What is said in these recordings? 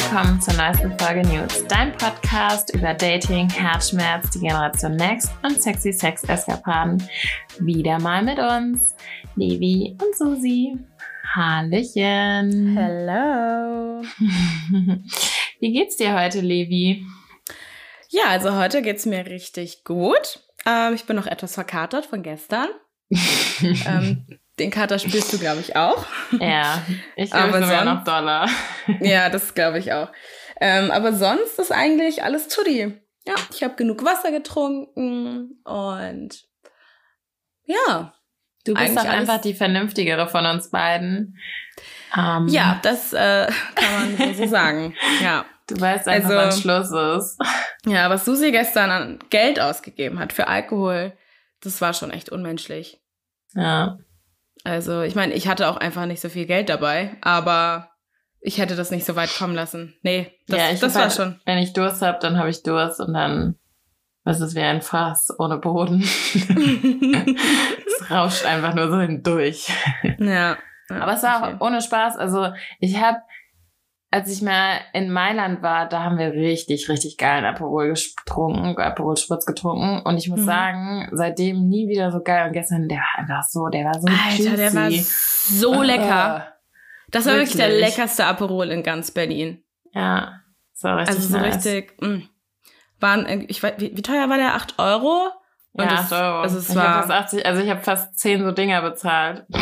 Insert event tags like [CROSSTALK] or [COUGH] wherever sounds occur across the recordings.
willkommen zur neuesten Folge News, dein Podcast über Dating, Herzschmerz, die Generation Next und sexy Sex-Eskapaden. Wieder mal mit uns, Levi und Susi. Hallöchen. Hello. [LAUGHS] Wie geht's dir heute, Levi? Ja, also heute geht's mir richtig gut. Ähm, ich bin noch etwas verkatert von gestern. [LAUGHS] ähm, den Kater spürst du, glaube ich, auch. Ja, [LAUGHS] ich glaube sogar noch Dollar. [LAUGHS] ja, das glaube ich auch. Ähm, aber sonst ist eigentlich alles tutti. Ja, ich habe genug Wasser getrunken und ja. Du bist doch einfach die vernünftigere von uns beiden. Um, ja, das äh, kann man so sagen. Ja. Du weißt einfach, also, wann Schluss ist. [LAUGHS] Ja, was Susi gestern an Geld ausgegeben hat für Alkohol, das war schon echt unmenschlich. Ja. Also, ich meine, ich hatte auch einfach nicht so viel Geld dabei, aber ich hätte das nicht so weit kommen lassen. Nee, das, ja, das war halt, schon. Wenn ich Durst habe, dann habe ich Durst und dann was ist wie ein Fass ohne Boden. [LAUGHS] es rauscht einfach nur so hindurch. Ja. Aber es war auch ohne Spaß. Also ich habe als ich mal in Mailand war, da haben wir richtig, richtig geilen Aperol getrunken, Aperol Spritz getrunken. Und ich muss mhm. sagen, seitdem nie wieder so geil. Und gestern, der war einfach so, der war so Alter, juicy. der war so lecker. das war wirklich, wirklich der leckerste Aperol in ganz Berlin. Ja, so richtig Also so nice. richtig, mh. Mm. Waren, ich weiß, wie, wie teuer war der? Acht Euro? Und ja, das, Euro. Also es ich war, fast 80, also ich habe fast zehn so Dinger bezahlt. [LAUGHS]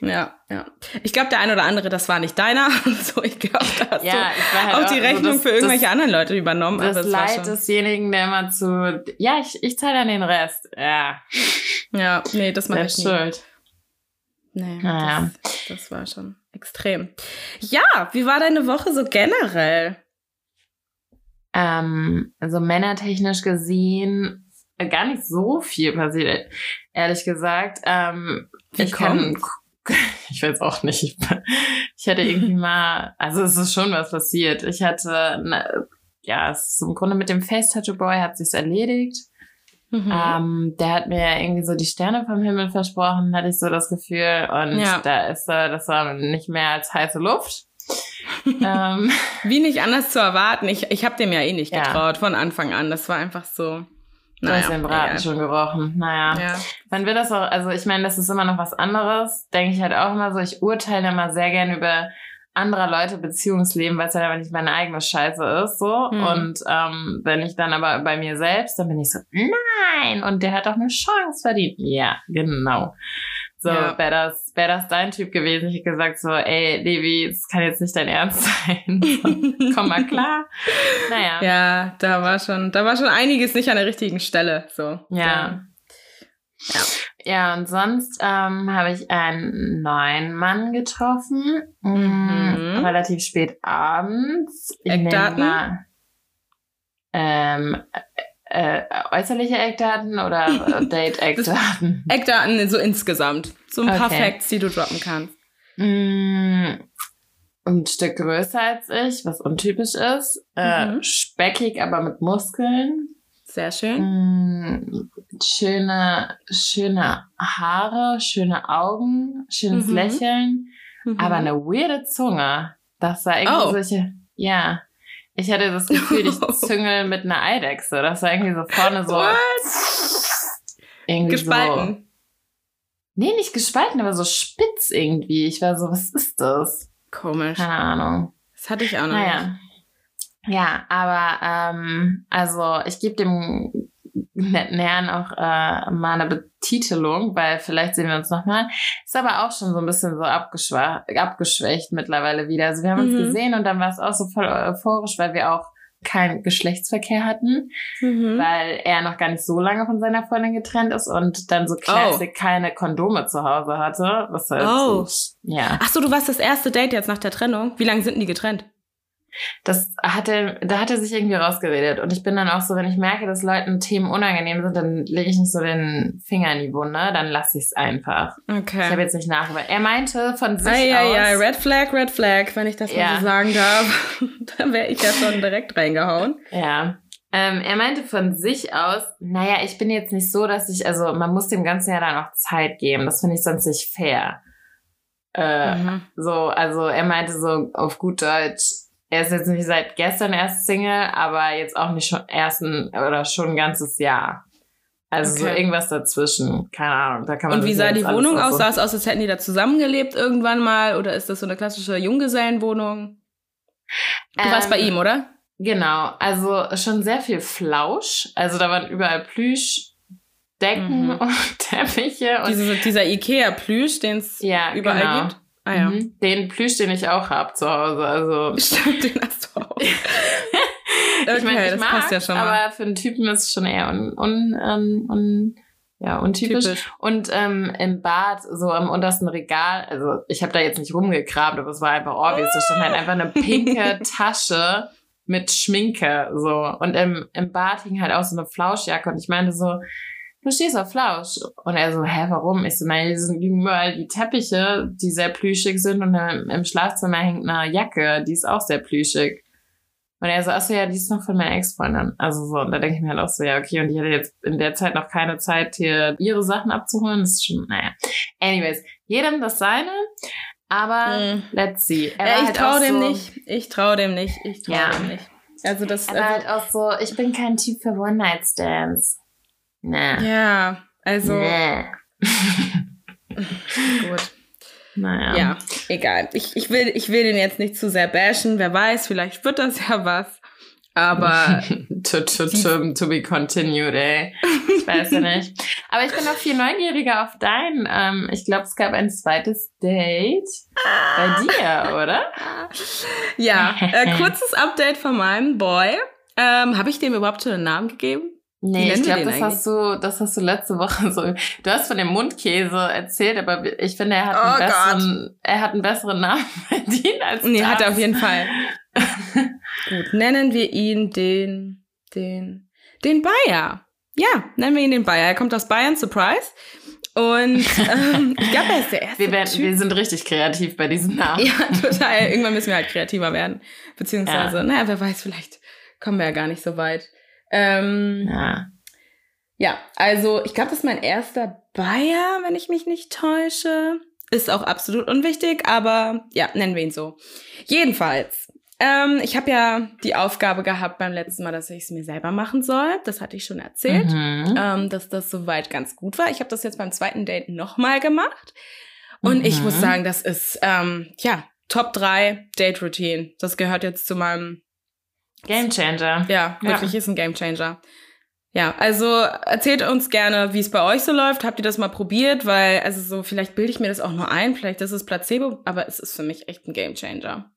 Ja, ja. Ich glaube, der ein oder andere, das war nicht deiner. [LAUGHS] so, ich glaube, da hast ja, du halt auch die Rechnung also das, für irgendwelche das, anderen Leute übernommen. Das, das Leid desjenigen, der immer zu, ja, ich, ich zahle dann den Rest. Ja. Ja, nee, das mache ich nicht. schuld. Nee, naja. das, das war schon extrem. Ja, wie war deine Woche so generell? Ähm, also männertechnisch gesehen gar nicht so viel passiert, ehrlich gesagt. Ähm, Wie ich kann, [LAUGHS] ich weiß auch nicht. Ich, ich hatte irgendwie mal, also es ist schon was passiert. Ich hatte, ne, ja, es ist im Grunde mit dem Face Tattoo Boy hat sich's erledigt. Mhm. Ähm, der hat mir irgendwie so die Sterne vom Himmel versprochen, hatte ich so das Gefühl. Und ja. da ist, äh, das war nicht mehr als heiße Luft. [LAUGHS] ähm, Wie nicht anders zu erwarten. Ich, ich habe dem ja eh nicht getraut ja. von Anfang an. Das war einfach so. Du naja, hast den Braten ja. schon gerochen. Naja. Ja. Dann wird das auch, also ich meine, das ist immer noch was anderes. Denke ich halt auch immer so. Ich urteile immer sehr gern über anderer Leute Beziehungsleben, weil es halt aber nicht meine eigene Scheiße ist, so. Hm. Und ähm, wenn ich dann aber bei mir selbst, dann bin ich so, nein, und der hat doch eine Chance verdient. Ja, genau. So, ja. wäre das, wär das dein Typ gewesen, ich hätte gesagt so, ey, Levi, das kann jetzt nicht dein Ernst sein. [LAUGHS] So, komm mal klar. Naja. Ja, da war schon, da war schon einiges nicht an der richtigen Stelle, so. Ja. Ja. Ja, und sonst ähm, habe ich einen neuen Mann getroffen, mm, mhm. relativ spät abends. Ich Eckdaten? Mal, ähm, äh, äußerliche Eckdaten oder [LAUGHS] Date-Eckdaten? Eckdaten so insgesamt. So ein okay. paar Facts, die du droppen kannst. Mm, ein Stück größer als ich, was untypisch ist. Äh, mhm. speckig, aber mit Muskeln. Sehr schön. Mm, schöne, schöne Haare, schöne Augen, schönes mhm. Lächeln, mhm. aber eine weirde Zunge. Das war irgendwie oh. solche, ja. Ich hatte das Gefühl, ich [LAUGHS] züngel mit einer Eidechse. Das war irgendwie so vorne so. What? Irgendwie gespalten. So, nee, nicht gespalten, aber so spitz irgendwie. Ich war so, was ist das? Komisch. Keine Ahnung. Das hatte ich auch noch naja. nicht. Ja, aber ähm, also ich gebe dem Herrn auch äh, mal eine Betitelung, weil vielleicht sehen wir uns nochmal. Ist aber auch schon so ein bisschen so abgeschwächt mittlerweile wieder. Also wir haben mhm. uns gesehen und dann war es auch so voll euphorisch, weil wir auch keinen Geschlechtsverkehr hatten, mhm. weil er noch gar nicht so lange von seiner Freundin getrennt ist und dann so klassisch oh. keine Kondome zu Hause hatte. Was halt oh. So, ja. Ach so, du warst das erste Date jetzt nach der Trennung. Wie lange sind denn die getrennt? Das hat er, da hat er sich irgendwie rausgeredet. Und ich bin dann auch so, wenn ich merke, dass Leuten Themen unangenehm sind, dann lege ich nicht so den Finger in die Wunde, dann lasse ich es einfach. Okay. Ich habe jetzt nicht nachgedacht. Er meinte von sich ah, ja, aus. Ja, Red Flag, Red Flag, wenn ich das ja. mal so sagen darf. [LAUGHS] dann wäre ich ja schon direkt reingehauen. Ja. Ähm, er meinte von sich aus, naja, ich bin jetzt nicht so, dass ich, also man muss dem ganzen Jahr dann auch Zeit geben. Das finde ich sonst nicht fair. Äh, mhm. So, also er meinte so auf gut Deutsch, er ist jetzt nicht seit gestern erst Single, aber jetzt auch nicht schon ersten oder schon ein ganzes Jahr. Also okay. so irgendwas dazwischen. Keine Ahnung. Da kann man Und wie sah die Wohnung aus? Sah es aus, als hätten die da zusammengelebt irgendwann mal? Oder ist das so eine klassische Junggesellenwohnung? Du ähm, warst bei ähm, ihm, oder? Genau. Also schon sehr viel Flausch. Also da waren überall Plüschdecken mhm. [LAUGHS] und Teppiche. Und Diese, dieser Ikea-Plüsch, den es ja, überall genau. gibt. Ah, ja. Mhm. Den Plüsch, den ich auch habe zu Hause. Also. [LAUGHS] Stimmt, den hast du auch. [LAUGHS] Okay, ich meine, ich das mag, passt ja schon mal. aber für einen Typen ist es schon eher un, un, un, un ja, untypisch. Typisch. Und ähm, im Bad, so am untersten Regal, also ich habe da jetzt nicht rumgekramt, aber es war einfach obvious, da stand halt einfach eine pinke [LAUGHS] Tasche mit Schminke, so. Und im, im Bad hing halt auch so eine Flauschjacke und ich meinte so, du stehst auf Flausch. Und er so, hä, warum? Ich so, nein, hier sind überall die Teppiche, die sehr plüschig sind und im Schlafzimmer hängt eine Jacke, die ist auch sehr plüschig. Und er so, achso, ja, die ist noch von meiner Ex-Freundin. Also so, und da denke ich mir halt auch so, ja, okay, und die hatte jetzt in der Zeit noch keine Zeit, hier ihre Sachen abzuholen. Das ist schon, naja. Anyways, jedem das seine. Aber mm. let's see. Er ja, ich halt traue dem so, nicht. Ich traue dem nicht. Ich traue ja. dem nicht. Also das. Er war also, halt auch so, ich bin kein Typ für One-Night-Stands. Nee. Ja, also. Nee. [LAUGHS] Gut. Naja. Ja, egal. Ich, ich, will, ich will den jetzt nicht zu sehr bashen. Wer weiß, vielleicht wird das ja was. Aber. [LAUGHS] to, to, to, to be continued, ey. Ich weiß ja nicht. Aber ich bin noch viel neugieriger auf dein. Ähm, ich glaube, es gab ein zweites Date bei dir, oder? Ja, äh, [LAUGHS] kurzes Update von meinem Boy. Ähm, Habe ich dem überhaupt schon einen Namen gegeben? Nee, ich glaube, das hast du, das hast du letzte Woche so. Du hast von dem Mundkäse erzählt, aber ich finde, er hat oh einen besseren, er hat einen besseren Namen [LAUGHS] verdient als Nee, das. hat er auf jeden Fall. [LAUGHS] Gut, nennen wir ihn den, den, den Bayer. Ja, nennen wir ihn den Bayer. Er kommt aus Bayern, Surprise. Und [LAUGHS] ähm, ich glaube, er ist der erste. Wir, werden, typ. wir sind richtig kreativ bei diesem Namen. Ja, total. Irgendwann müssen wir halt kreativer werden. Beziehungsweise, ja. naja, wer weiß, vielleicht kommen wir ja gar nicht so weit. Ähm, ja. ja, also ich glaube, das ist mein erster Bayer, wenn ich mich nicht täusche. Ist auch absolut unwichtig, aber ja, nennen wir ihn so. Jedenfalls, ähm, ich habe ja die Aufgabe gehabt beim letzten Mal, dass ich es mir selber machen soll. Das hatte ich schon erzählt, mhm. ähm, dass das soweit ganz gut war. Ich habe das jetzt beim zweiten Date nochmal gemacht. Und mhm. ich muss sagen, das ist, ähm, ja, Top 3 Date Routine. Das gehört jetzt zu meinem Game Changer. Ja, wirklich ja. ist ein Game Changer. Ja, also erzählt uns gerne, wie es bei euch so läuft. Habt ihr das mal probiert? Weil, also so, vielleicht bilde ich mir das auch nur ein, vielleicht ist es Placebo, aber es ist für mich echt ein Game Changer.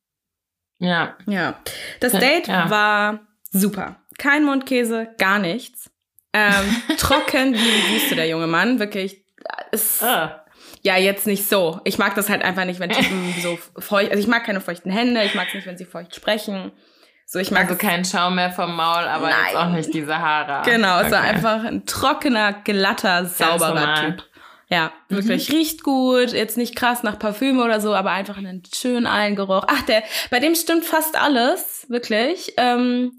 Ja. Ja. Das Date ja. war super. Kein Mundkäse, gar nichts. Ähm, [LAUGHS] trocken wie die Wüste, der junge Mann. Wirklich. Ist, ah. Ja, jetzt nicht so. Ich mag das halt einfach nicht, wenn Typen [LAUGHS] so feucht. Also ich mag keine feuchten Hände, ich mag es nicht, wenn sie feucht sprechen. So, ich mag also keinen Schaum mehr vom Maul, aber Nein. jetzt auch nicht diese Haare. Genau, okay. es war einfach ein trockener, glatter, sauberer Typ. Ja, wirklich mhm. riecht gut, jetzt nicht krass nach Parfüm oder so, aber einfach einen schönen Allengeruch. Ach, der, bei dem stimmt fast alles, wirklich. Ähm,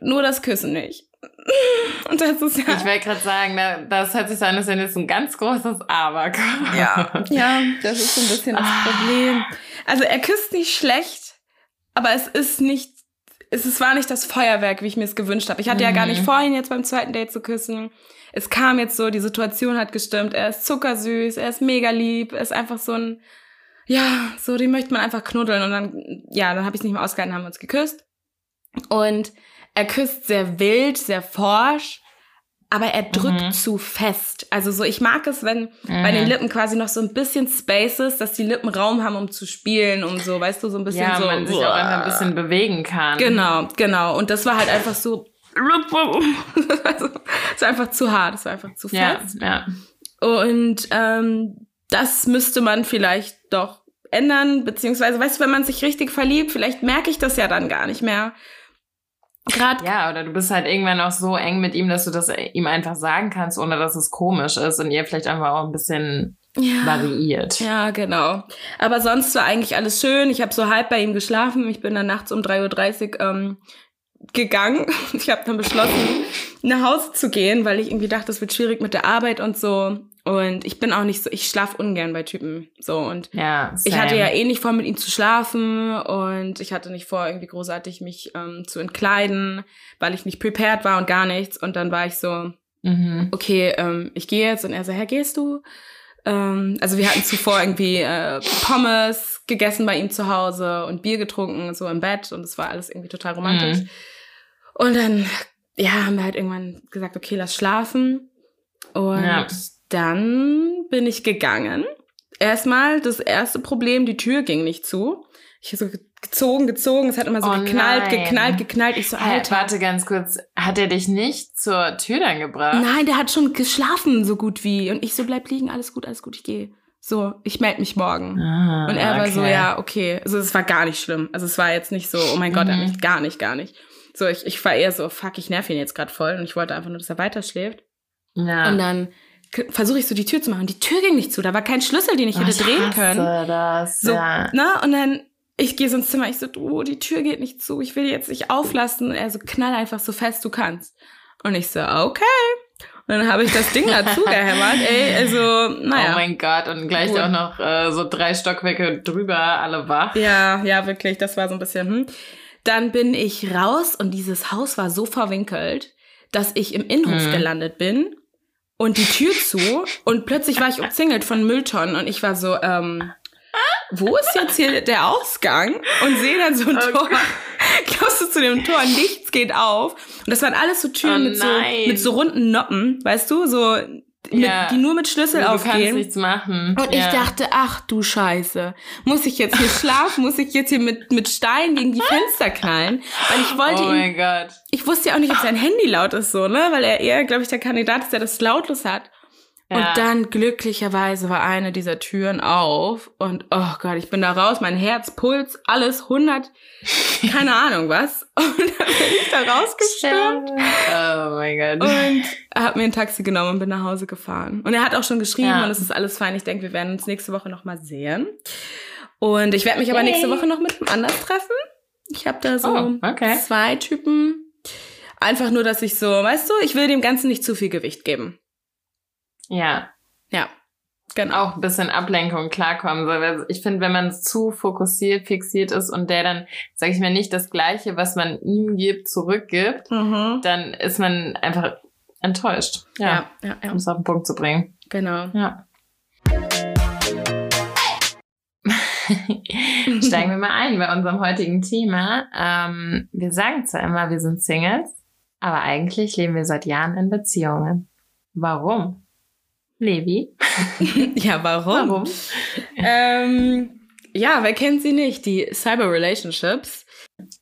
nur das Küssen nicht. [LAUGHS] Und das ist ja. Ich wollte gerade sagen, das hört sich so an, als wenn jetzt ein ganz großes Aber kommt. Ja, [LAUGHS] ja, das ist so ein bisschen das ah. Problem. Also er küsst nicht schlecht, aber es ist nicht es, war nicht das Feuerwerk, wie ich mir es gewünscht habe. Ich hatte mhm. ja gar nicht mhm. vor, ihn jetzt beim zweiten Date zu küssen. Es kam jetzt so, die Situation hat gestimmt. Er ist zuckersüß, er ist mega lieb, er ist einfach so ein, ja, so, den möchte man einfach knuddeln. Und dann, ja, dann habe ich es nicht mehr ausgehalten, haben wir uns geküsst. Und er küsst sehr wild, sehr forsch aber er drückt mhm. zu fest. Also so, ich mag es, wenn mhm. bei den mhm. Lippen quasi noch so ein bisschen Space ist, dass die Lippen Raum haben, um zu spielen, um so, weißt du, so ein bisschen ja, so. man sich auch einfach ein bisschen bewegen kann. Genau, genau. Und das war halt einfach so, also, es war einfach zu hart, es war einfach zu fest. Ja, ja. Und ähm, das müsste man vielleicht doch ändern, beziehungsweise, weißt du, wenn man sich richtig verliebt, vielleicht merke ich das ja dann gar nicht mehr. Grad ja, oder du bist halt irgendwann auch so eng mit ihm, dass du das ihm einfach sagen kannst, ohne dass es komisch ist und ihr vielleicht einfach auch ein bisschen ja, variiert. Ja, genau. Aber sonst war eigentlich alles schön. Ich habe so halb bei ihm geschlafen. Ich bin dann nachts um 3.30 Uhr ähm, gegangen. [LAUGHS] Ich habe dann beschlossen, nach Hause zu gehen, weil ich irgendwie dachte, es wird schwierig mit der Arbeit und so. Und ich bin auch nicht so, ich schlaf ungern bei Typen. So und ja, ich hatte ja eh nicht vor, mit ihm zu schlafen und ich hatte nicht vor, irgendwie großartig mich ähm, zu entkleiden, weil ich nicht prepared war und gar nichts. Und dann war ich so, mhm. okay, ähm, ich gehe jetzt. Und er so, Herr, gehst du? Ähm, also wir hatten zuvor irgendwie äh, Pommes gegessen bei ihm zu Hause und Bier getrunken, so im Bett und es war alles irgendwie total romantisch. Mhm. Und dann, ja, haben wir halt irgendwann gesagt, okay, lass schlafen. Und ja dann bin ich gegangen. Erstmal das erste Problem, die Tür ging nicht zu. Ich habe so gezogen, gezogen, es hat immer so oh geknallt, nein. geknallt, geknallt. Ich so, Alter. Hey, warte ganz kurz, hat er dich nicht zur Tür dann gebracht? Nein, der hat schon geschlafen, so gut wie. Und ich so, bleib liegen, alles gut, alles gut, ich gehe. So, ich melde mich morgen. Ah, und er okay. war so, ja, okay. Also es war gar nicht schlimm. Also es war jetzt nicht so, oh mein Gott, er mhm. mich gar nicht, gar nicht. So, ich, ich war eher so, fuck, ich nerv ihn jetzt gerade voll und ich wollte einfach nur, dass er weiter schläft. Ja. Und dann versuche ich so die Tür zu machen. Die Tür ging nicht zu, da war kein Schlüssel, den ich hätte ich drehen können. Das, so, ja. ne? Und dann ich gehe so ins Zimmer, ich so, du, die Tür geht nicht zu, ich will die jetzt nicht auflassen. Und er so, knall einfach so fest du kannst. Und ich so, okay. Und dann habe ich das Ding dazu [LAUGHS] gehämmert, ey, also, naja. Oh mein Gott, und gleich Gut. auch noch äh, so drei Stockwerke drüber, alle wach. Ja, ja, wirklich, das war so ein bisschen, hm. Dann bin ich raus und dieses Haus war so verwinkelt, dass ich im Innenhof hm. gelandet bin und die Tür zu und plötzlich war ich umzingelt von Mülltonnen und ich war so, ähm, wo ist jetzt hier der Ausgang? Und sehe dann so ein okay. Tor. Glaubst du zu dem Tor? Nichts geht auf. Und das waren alles so Türen oh mit, so, mit so runden Noppen, weißt du? So mit, ja. die nur mit Schlüssel du aufgehen. Du kannst nichts machen. Und ja. ich dachte, ach du Scheiße, muss ich jetzt hier [LAUGHS] schlafen? muss ich jetzt hier mit, mit Steinen gegen die Fenster knallen? Weil ich wollte Oh mein Gott. Ich wusste ja auch nicht, ob sein Handy laut ist so, ne? Weil er eher, glaube ich, der Kandidat ist, der das lautlos hat. Ja. Und dann glücklicherweise war eine dieser Türen auf und oh Gott, ich bin da raus, mein Herz, Puls, alles 100, [LAUGHS] keine Ahnung was. [LAUGHS] Und dann bin ich da rausgestürmt. Oh mein Gott. Und er hat mir ein Taxi genommen und bin nach Hause gefahren. Und er hat auch schon geschrieben ja. und es ist alles fein. Ich denke, wir werden uns nächste Woche nochmal sehen. Und ich werde mich aber nächste Woche noch mit einem anders treffen. Ich habe da so oh, okay. zwei Typen. Einfach nur, dass ich so, weißt du, ich will dem Ganzen nicht zu viel Gewicht geben. Ja. Ja. Genau. Auch ein bisschen Ablenkung klarkommen. soll. Ich finde, wenn man zu fokussiert, fixiert ist und der dann, sag ich mal, nicht das Gleiche, was man ihm gibt, zurückgibt, mhm. dann ist man einfach enttäuscht. Ja, ja, ja, ja. um es auf den Punkt zu bringen. Genau. Ja. [LAUGHS] Steigen wir mal ein bei unserem heutigen Thema. Ähm, wir sagen zwar immer, wir sind Singles, aber eigentlich leben wir seit Jahren in Beziehungen. Warum? Levi. [LAUGHS] ja, warum? Warum? ähm, ja, wer kennt sie nicht? Die Cyber Relationships.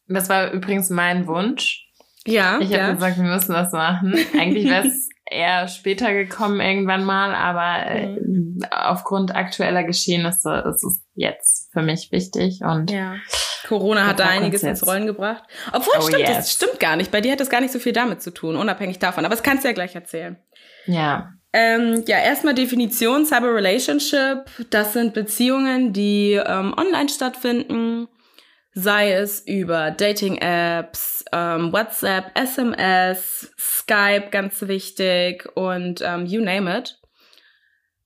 Das war übrigens mein Wunsch. Ja. Ich habe ja. gesagt, wir müssen das machen. Eigentlich wäre es [LAUGHS] eher später gekommen irgendwann mal, aber äh, mhm. aufgrund aktueller Geschehnisse ist es jetzt für mich wichtig und ja. Corona hat da einiges ins Rollen gebracht. Obwohl, oh, stimmt, yes. das stimmt gar nicht. Bei dir hat das gar nicht so viel damit zu tun, unabhängig davon. Aber das kannst du ja gleich erzählen. Ja. Ähm, ja, erstmal Definition Cyber Relationship. Das sind Beziehungen, die ähm, online stattfinden, sei es über Dating-Apps, ähm, WhatsApp, SMS, Skype, ganz wichtig und ähm, you name it.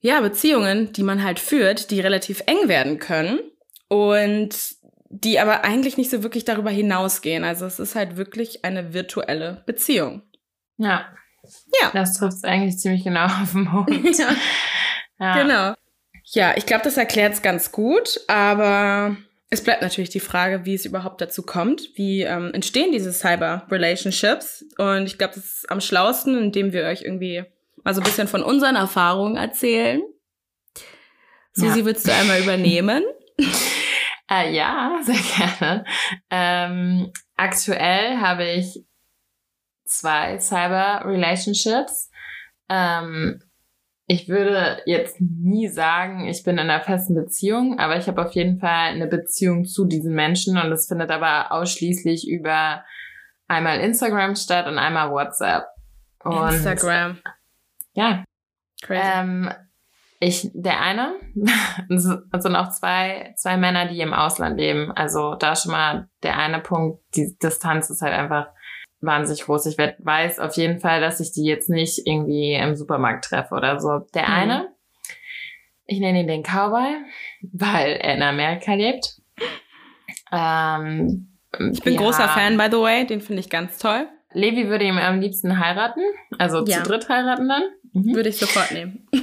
Ja, Beziehungen, die man halt führt, die relativ eng werden können und die aber eigentlich nicht so wirklich darüber hinausgehen. Also es ist halt wirklich eine virtuelle Beziehung. Ja. Ja. Das trifft eigentlich ziemlich genau [LAUGHS] auf den Punkt. ja. ja. Genau. Ja, ich glaube, das erklärt es ganz gut, aber es bleibt natürlich die Frage, wie es überhaupt dazu kommt. Wie ähm, entstehen diese Cyber-Relationships? Und ich glaube, das ist am schlausten, indem wir euch irgendwie mal so ein bisschen von unseren Erfahrungen erzählen. Susi, ja. willst du einmal übernehmen? [LAUGHS] äh, ja, sehr gerne. Ähm, aktuell habe ich zwei Cyber Relationships. Ähm, ich würde jetzt nie sagen, ich bin in einer festen Beziehung, aber ich habe auf jeden Fall eine Beziehung zu diesen Menschen und es findet aber ausschließlich über einmal Instagram statt und einmal WhatsApp. Und Instagram. Ja. Crazy. Ähm, ich, der eine, [LAUGHS] es sind auch zwei, zwei Männer, die im Ausland leben. Also da schon mal der eine Punkt, die Distanz ist halt einfach wahnsinnig groß. Ich weiß auf jeden Fall, dass ich die jetzt nicht irgendwie im Supermarkt treffe oder so. Der mhm. eine, ich nenne ihn den Cowboy, weil er in Amerika lebt. Ähm, ich bin großer Fan, by the way. Den finde ich ganz toll. Levi würde ihm am liebsten heiraten. Also ja. zu dritt heiraten dann. Mhm. Würde ich sofort nehmen. [LAUGHS]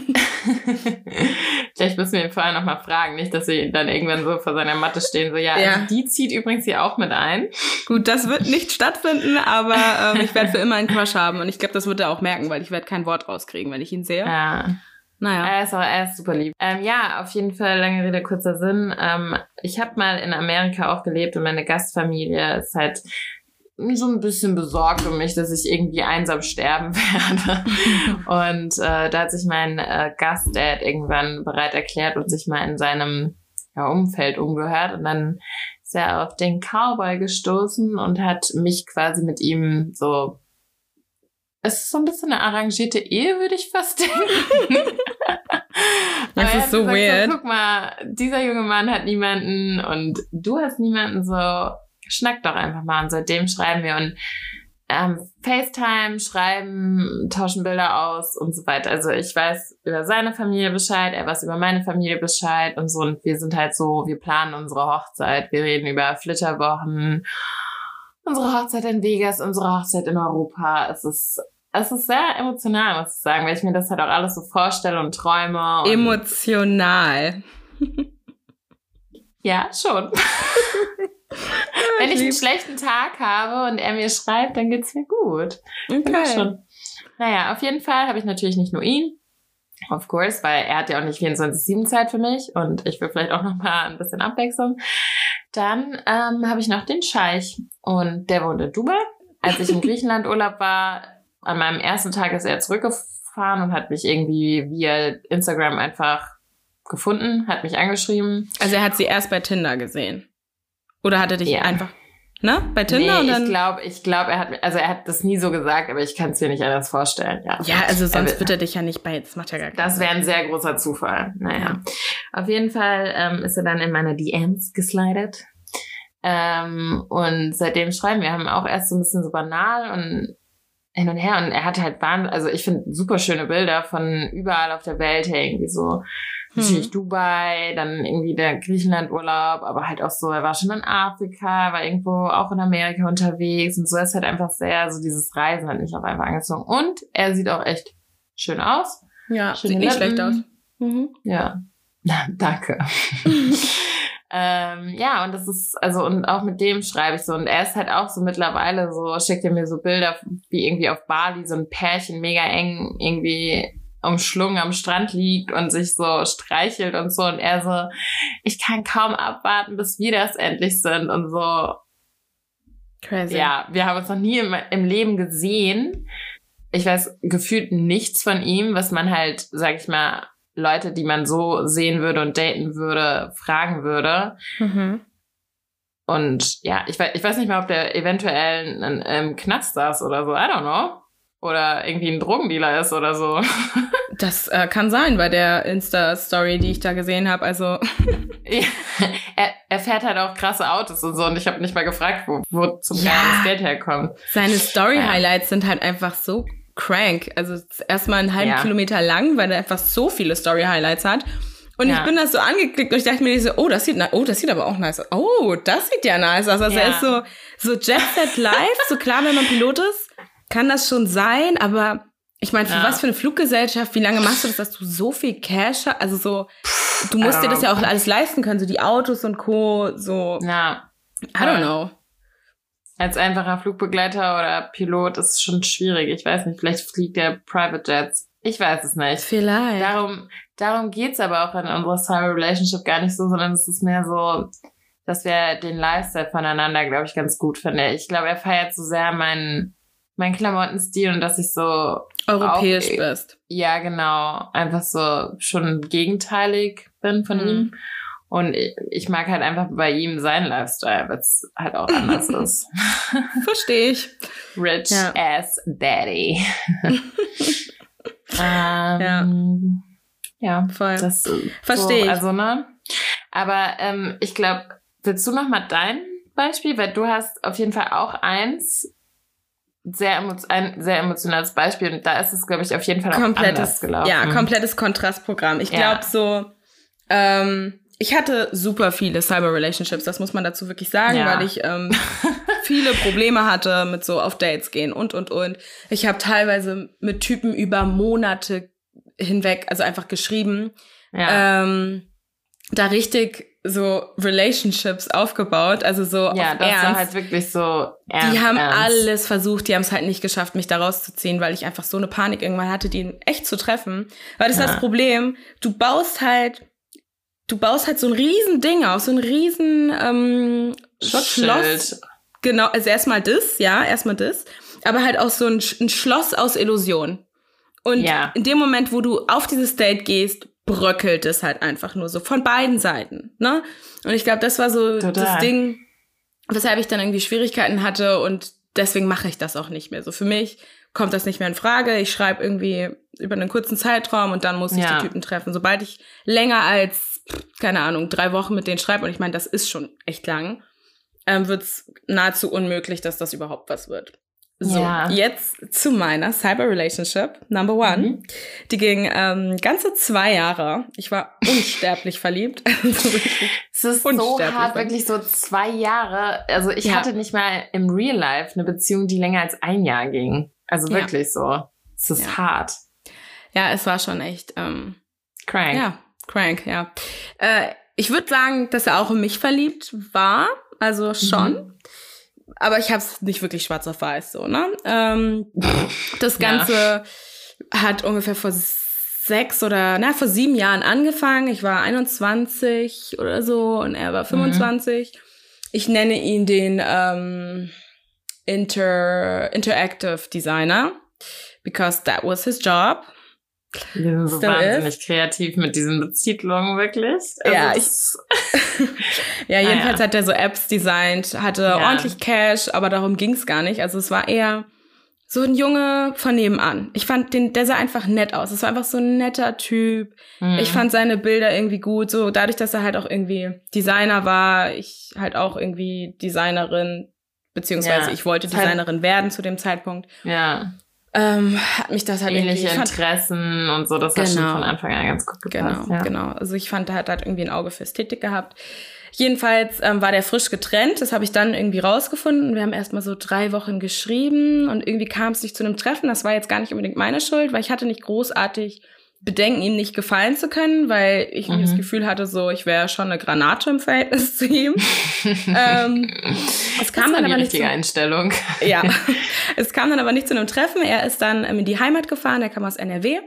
Vielleicht müssen wir ihn vorher nochmal fragen, nicht, dass sie dann irgendwann so vor seiner Matte stehen, so, ja, ja. Also die zieht übrigens hier auch mit ein. Gut, das wird nicht stattfinden, aber ähm, ich werde für immer einen Crush haben und ich glaube, das wird er auch merken, weil ich werde kein Wort rauskriegen, wenn ich ihn sehe. Ja. Naja. Er ist, auch, er ist super lieb. Ähm, ja, auf jeden Fall, lange Rede, kurzer Sinn. Ähm, ich habe mal in Amerika auch gelebt und meine Gastfamilie ist halt so ein bisschen besorgt um mich, dass ich irgendwie einsam sterben [LAUGHS] werde. und äh, da hat sich mein äh, Gastdad irgendwann bereit erklärt und sich mal in seinem ja, Umfeld umgehört. Und dann ist er auf den Cowboy gestoßen und hat mich quasi mit ihm so. Es ist so ein bisschen eine arrangierte Ehe, würde ich fast denken. [LAUGHS] [LAUGHS] das ist so gesagt, weird. So, guck mal, dieser junge Mann hat niemanden und du hast niemanden so schnackt doch einfach mal. Und seitdem schreiben wir und ähm, FaceTime, schreiben, tauschen Bilder aus und so weiter. Also ich weiß über seine Familie Bescheid, er weiß über meine Familie Bescheid und so. Und wir sind halt so, wir planen unsere Hochzeit, wir reden über Flitterwochen, unsere Hochzeit in Vegas, unsere Hochzeit in Europa. Es ist es ist sehr emotional, muss ich sagen, weil ich mir das halt auch alles so vorstelle und träume. Und emotional. ja, schon. [LAUGHS] [LAUGHS] Wenn ich einen schlechten Tag habe und er mir schreibt, dann geht's mir gut. Okay. Schon. Naja, auf jeden Fall habe ich natürlich nicht nur ihn. Of course, weil er hat ja auch nicht 24-7 Zeit für mich und ich will vielleicht auch noch mal ein bisschen Abwechslung. Dann ähm, habe ich noch den Scheich und der wohnt in Dubai. Als ich in [LAUGHS] Griechenland Urlaub war, an meinem ersten Tag ist er zurückgefahren und hat mich irgendwie via Instagram einfach gefunden, hat mich angeschrieben. Also er hat sie erst bei Tinder gesehen. Oder hat er dich ja. einfach, ne? Bei Tinder? Nee, und dann ich glaube, ich glaube, er hat, also er hat das nie so gesagt, aber ich kann es dir nicht anders vorstellen, ja. Ja, also sonst er, wird er dich ja nicht bei, das macht ja gar keinen Das wäre ein sehr großer Zufall, naja. Ja. Auf jeden Fall ähm, ist er dann in meine DMs geslidet. Ähm, und seitdem schreiben wir, haben auch erst so ein bisschen so banal und hin und her und er hat halt Wahnsinn, also ich finde super schöne Bilder von überall auf der Welt her, irgendwie so natürlich hm. Dubai, dann irgendwie der Griechenland-Urlaub, aber halt auch so, er war schon in Afrika, war irgendwo auch in Amerika unterwegs und so ist halt einfach sehr, so dieses Reisen hat mich auch einfach angezogen. Und er sieht auch echt schön aus. Ja, Schöne sieht nicht schlecht aus. Mhm. Ja, [LAUGHS] danke. [LAUGHS] Ähm, ja, und das ist, also, und auch mit dem schreibe ich so. Und er ist halt auch so mittlerweile so, schickt er mir so Bilder, wie irgendwie auf Bali so ein Pärchen mega eng irgendwie umschlungen am Strand liegt und sich so streichelt und so. Und er so, ich kann kaum abwarten, bis wir das endlich sind und so. Crazy. Ja, wir haben uns noch nie im, im Leben gesehen. Ich weiß gefühlt nichts von ihm, was man halt, sag ich mal, Leute, die man so sehen würde und daten würde, fragen würde. Mhm. Und ja, ich weiß, ich weiß nicht mal, ob der eventuell im Knast saß oder so. I don't know. Oder irgendwie ein Drogendealer ist oder so. [LAUGHS] Das äh, kann sein bei der Insta-Story, die ich da gesehen habe. Also ja, [LAUGHS] er, er fährt halt auch krasse Autos und so. Und ich habe nicht mal gefragt, wo, wo zum ja. das Geld herkommt. Seine Story-Highlights ja. sind halt einfach so crank. Also erstmal einen halben ja. Kilometer lang, weil er einfach so viele Story-Highlights hat. Und ja. ich bin das so angeklickt und ich dachte mir so, oh, das sieht, oh, das sieht aber auch nice aus. Oh, das sieht ja nice aus. Also ja. er ist so, so Jet Set Live, so klar, wenn man Pilot ist, kann das schon sein, aber ich meine, für ja. was für eine Fluggesellschaft, wie lange machst du das, dass du so viel Cash hast? Also so, du musst dir das ja auch alles leisten können, so die Autos und Co., so. Ja. I don't know als einfacher Flugbegleiter oder Pilot ist es schon schwierig. Ich weiß nicht, vielleicht fliegt der Private Jets. Ich weiß es nicht. Vielleicht. Darum, darum geht's aber auch in unserer Cyber Relationship gar nicht so, sondern es ist mehr so, dass wir den Lifestyle voneinander, glaube ich, ganz gut finden. Ich glaube, er feiert so sehr meinen, meinen Klamottenstil und dass ich so europäisch auch, bist. Ja, genau. Einfach so schon gegenteilig bin von mhm. ihm. Und ich mag halt einfach bei ihm seinen Lifestyle, weil es halt auch anders [LAUGHS] ist. Verstehe ich. Rich ja. ass Daddy. [LAUGHS] ähm, ja. Ja, voll. Verstehe so, ich. Also, ne? Aber ähm, ich glaube, willst du noch mal dein Beispiel? Weil du hast auf jeden Fall auch eins, sehr ein sehr emotionales Beispiel und da ist es, glaube ich, auf jeden Fall auch komplettes, anders gelaufen. Ja, komplettes Kontrastprogramm. Ich glaube ja. so, ähm, ich hatte super viele Cyber-Relationships, das muss man dazu wirklich sagen, ja. weil ich ähm, [LAUGHS] viele Probleme hatte mit so auf Dates gehen und, und, und. Ich habe teilweise mit Typen über Monate hinweg, also einfach geschrieben, ja. ähm, da richtig so Relationships aufgebaut, also so ja, auf das Ernst. war halt wirklich so ernst, Die haben ernst. alles versucht, die haben es halt nicht geschafft, mich da rauszuziehen, weil ich einfach so eine Panik irgendwann hatte, die echt zu treffen. Weil das ja. ist das Problem, du baust halt, du baust halt so ein riesen Ding aus, so ein riesen ähm, Schloss. Genau, also erstmal das, ja, erstmal das, aber halt auch so ein, ein Schloss aus Illusion. Und ja. in dem Moment, wo du auf dieses Date gehst, bröckelt es halt einfach nur so von beiden Seiten, ne? Und ich glaube, das war so Total. das Ding, weshalb ich dann irgendwie Schwierigkeiten hatte und deswegen mache ich das auch nicht mehr. So für mich kommt das nicht mehr in Frage. Ich schreibe irgendwie über einen kurzen Zeitraum und dann muss ich ja. die Typen treffen. Sobald ich länger als, keine Ahnung, drei Wochen mit denen schreibe, und ich meine, das ist schon echt lang, ähm, wird es nahezu unmöglich, dass das überhaupt was wird. So, ja. jetzt zu meiner Cyber Relationship, Number One. Mhm. Die ging ähm, ganze zwei Jahre. Ich war [LAUGHS] unsterblich verliebt. [LAUGHS] es ist so hart, verliebt. wirklich so zwei Jahre. Also ich ja. hatte nicht mal im Real Life eine Beziehung, die länger als ein Jahr ging. Also wirklich ja. so. Es ist hart. Ja, es war schon echt ähm, crank. Ja, crank, ja. Äh, ich würde sagen, dass er auch in mich verliebt war. Also schon. Mhm aber ich habe es nicht wirklich schwarz auf weiß so, ne? Ähm, das Ganze ja. hat ungefähr vor sechs oder na vor sieben Jahren angefangen. Ich war 21 oder so und er war 25. Mhm. Ich nenne ihn den ähm, Inter Interactive Designer because that was his job. Die sind so wahnsinnig ist. kreativ mit diesen Beziehungen, wirklich. Also ja, ich, [LAUGHS] ja, jedenfalls ah, ja. hat er so Apps designt, hatte ja. ordentlich Cash, aber darum ging's gar nicht. Also es war eher so ein Junge von nebenan. Ich fand den, der sah einfach nett aus. Es war einfach so ein netter Typ. Mhm. Ich fand seine Bilder irgendwie gut. So dadurch, dass er halt auch irgendwie Designer war, ich halt auch irgendwie Designerin, beziehungsweise ja. ich wollte Designerin werden zu dem Zeitpunkt. Ja ähm, hat mich das halt ähnliche Interessen und so, das genau. hat schon von Anfang an ganz gut gepasst. Genau, ja. genau. Also ich fand, er hat halt irgendwie ein Auge für Ästhetik gehabt. Jedenfalls ähm, war der frisch getrennt, das habe ich dann irgendwie rausgefunden. Wir haben erstmal so drei Wochen geschrieben und irgendwie kam es nicht zu einem Treffen. Das war jetzt gar nicht unbedingt meine Schuld, weil ich hatte nicht großartig Bedenken, ihm nicht gefallen zu können, weil ich mhm. das Gefühl hatte, so ich wäre schon eine Granate im Verhältnis zu ihm. [LAUGHS] ähm, es kam dann aber nicht zu, Einstellung. ja, [LAUGHS] es kam dann aber nicht zu einem Treffen. Er ist dann ähm, in die Heimat gefahren. Er kam aus NRW